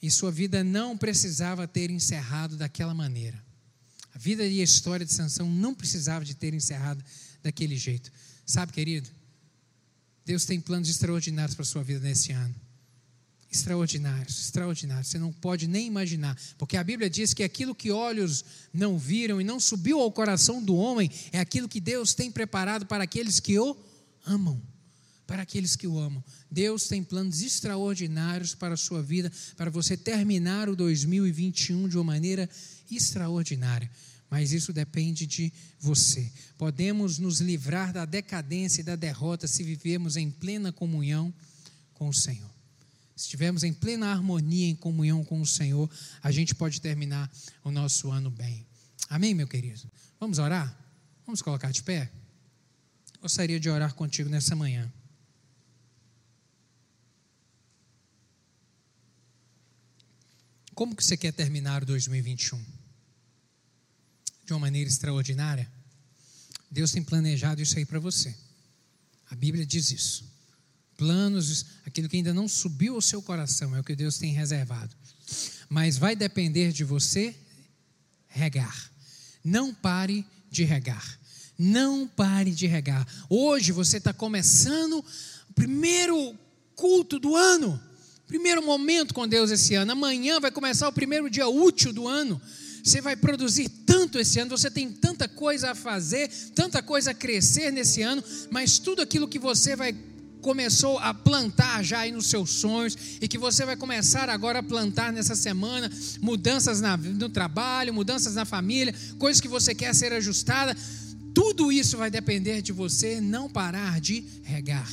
e sua vida não precisava ter encerrado daquela maneira. A vida e a história de Sansão não precisava de ter encerrado daquele jeito. Sabe, querido? Deus tem planos extraordinários para a sua vida nesse ano. Extraordinários, extraordinários. Você não pode nem imaginar. Porque a Bíblia diz que aquilo que olhos não viram e não subiu ao coração do homem é aquilo que Deus tem preparado para aqueles que o amam. Para aqueles que o amam. Deus tem planos extraordinários para a sua vida, para você terminar o 2021 de uma maneira extraordinária mas isso depende de você. Podemos nos livrar da decadência e da derrota se vivermos em plena comunhão com o Senhor. Estivermos em plena harmonia, em comunhão com o Senhor, a gente pode terminar o nosso ano bem. Amém, meu querido? Vamos orar? Vamos colocar de pé? Gostaria de orar contigo nessa manhã. Como que você quer terminar o 2021? de uma maneira extraordinária, Deus tem planejado isso aí para você. A Bíblia diz isso. Planos, aquilo que ainda não subiu ao seu coração, é o que Deus tem reservado. Mas vai depender de você regar. Não pare de regar. Não pare de regar. Hoje você está começando o primeiro culto do ano. Primeiro momento com Deus esse ano. Amanhã vai começar o primeiro dia útil do ano. Você vai produzir tanto esse ano, você tem tanta coisa a fazer, tanta coisa a crescer nesse ano, mas tudo aquilo que você vai começou a plantar já aí nos seus sonhos e que você vai começar agora a plantar nessa semana, mudanças na, no trabalho, mudanças na família, coisas que você quer ser ajustada, tudo isso vai depender de você não parar de regar.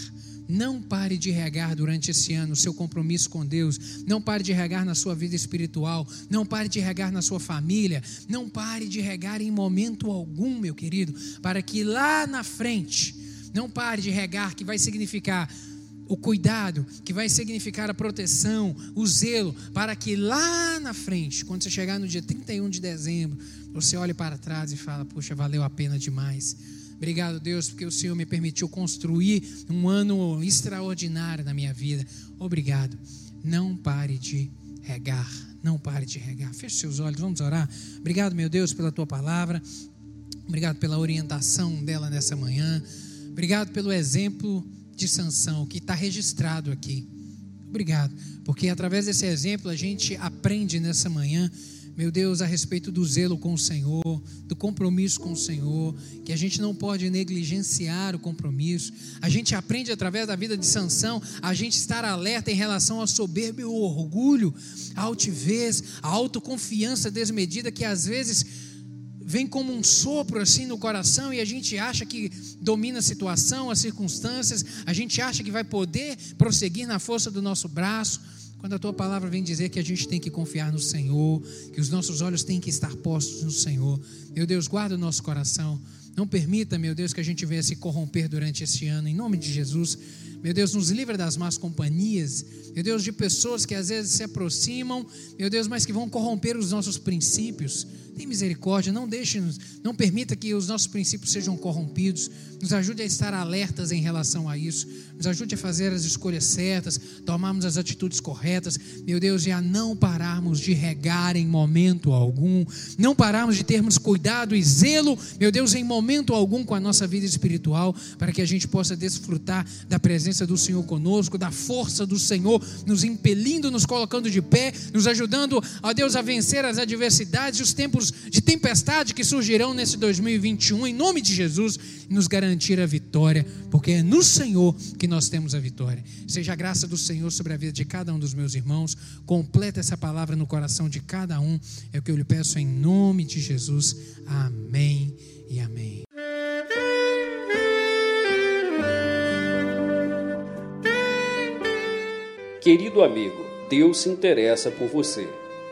Não pare de regar durante esse ano o seu compromisso com Deus. Não pare de regar na sua vida espiritual. Não pare de regar na sua família. Não pare de regar em momento algum, meu querido, para que lá na frente, não pare de regar, que vai significar o cuidado, que vai significar a proteção, o zelo, para que lá na frente, quando você chegar no dia 31 de dezembro, você olhe para trás e fala: Puxa, valeu a pena demais Obrigado, Deus, porque o Senhor me permitiu construir um ano extraordinário na minha vida. Obrigado. Não pare de regar. Não pare de regar. Feche seus olhos, vamos orar. Obrigado, meu Deus, pela tua palavra. Obrigado pela orientação dela nessa manhã. Obrigado pelo exemplo de Sansão que está registrado aqui. Obrigado, porque através desse exemplo a gente aprende nessa manhã meu Deus, a respeito do zelo com o Senhor, do compromisso com o Senhor, que a gente não pode negligenciar o compromisso. A gente aprende através da vida de Sansão a gente estar alerta em relação ao soberbo e ao orgulho, à altivez, à autoconfiança desmedida que às vezes vem como um sopro assim no coração e a gente acha que domina a situação, as circunstâncias, a gente acha que vai poder prosseguir na força do nosso braço. Quando a tua palavra vem dizer que a gente tem que confiar no Senhor, que os nossos olhos têm que estar postos no Senhor. Meu Deus, guarda o nosso coração. Não permita, meu Deus, que a gente venha se corromper durante este ano. Em nome de Jesus, meu Deus, nos livra das más companhias. Meu Deus, de pessoas que às vezes se aproximam, meu Deus, mas que vão corromper os nossos princípios. Tem misericórdia, não deixe-nos, não permita que os nossos princípios sejam corrompidos. Nos ajude a estar alertas em relação a isso. Nos ajude a fazer as escolhas certas, tomarmos as atitudes corretas, meu Deus, e a não pararmos de regar em momento algum, não pararmos de termos cuidado e zelo, meu Deus, em momento algum com a nossa vida espiritual, para que a gente possa desfrutar da presença do Senhor conosco, da força do Senhor nos impelindo, nos colocando de pé, nos ajudando, ó Deus, a vencer as adversidades e os tempos de tempestade que surgirão nesse 2021, em nome de Jesus, nos garantir a vitória, porque é no Senhor que nós temos a vitória. Seja a graça do Senhor sobre a vida de cada um dos meus irmãos, completa essa palavra no coração de cada um, é o que eu lhe peço em nome de Jesus. Amém e amém. Querido amigo, Deus se interessa por você.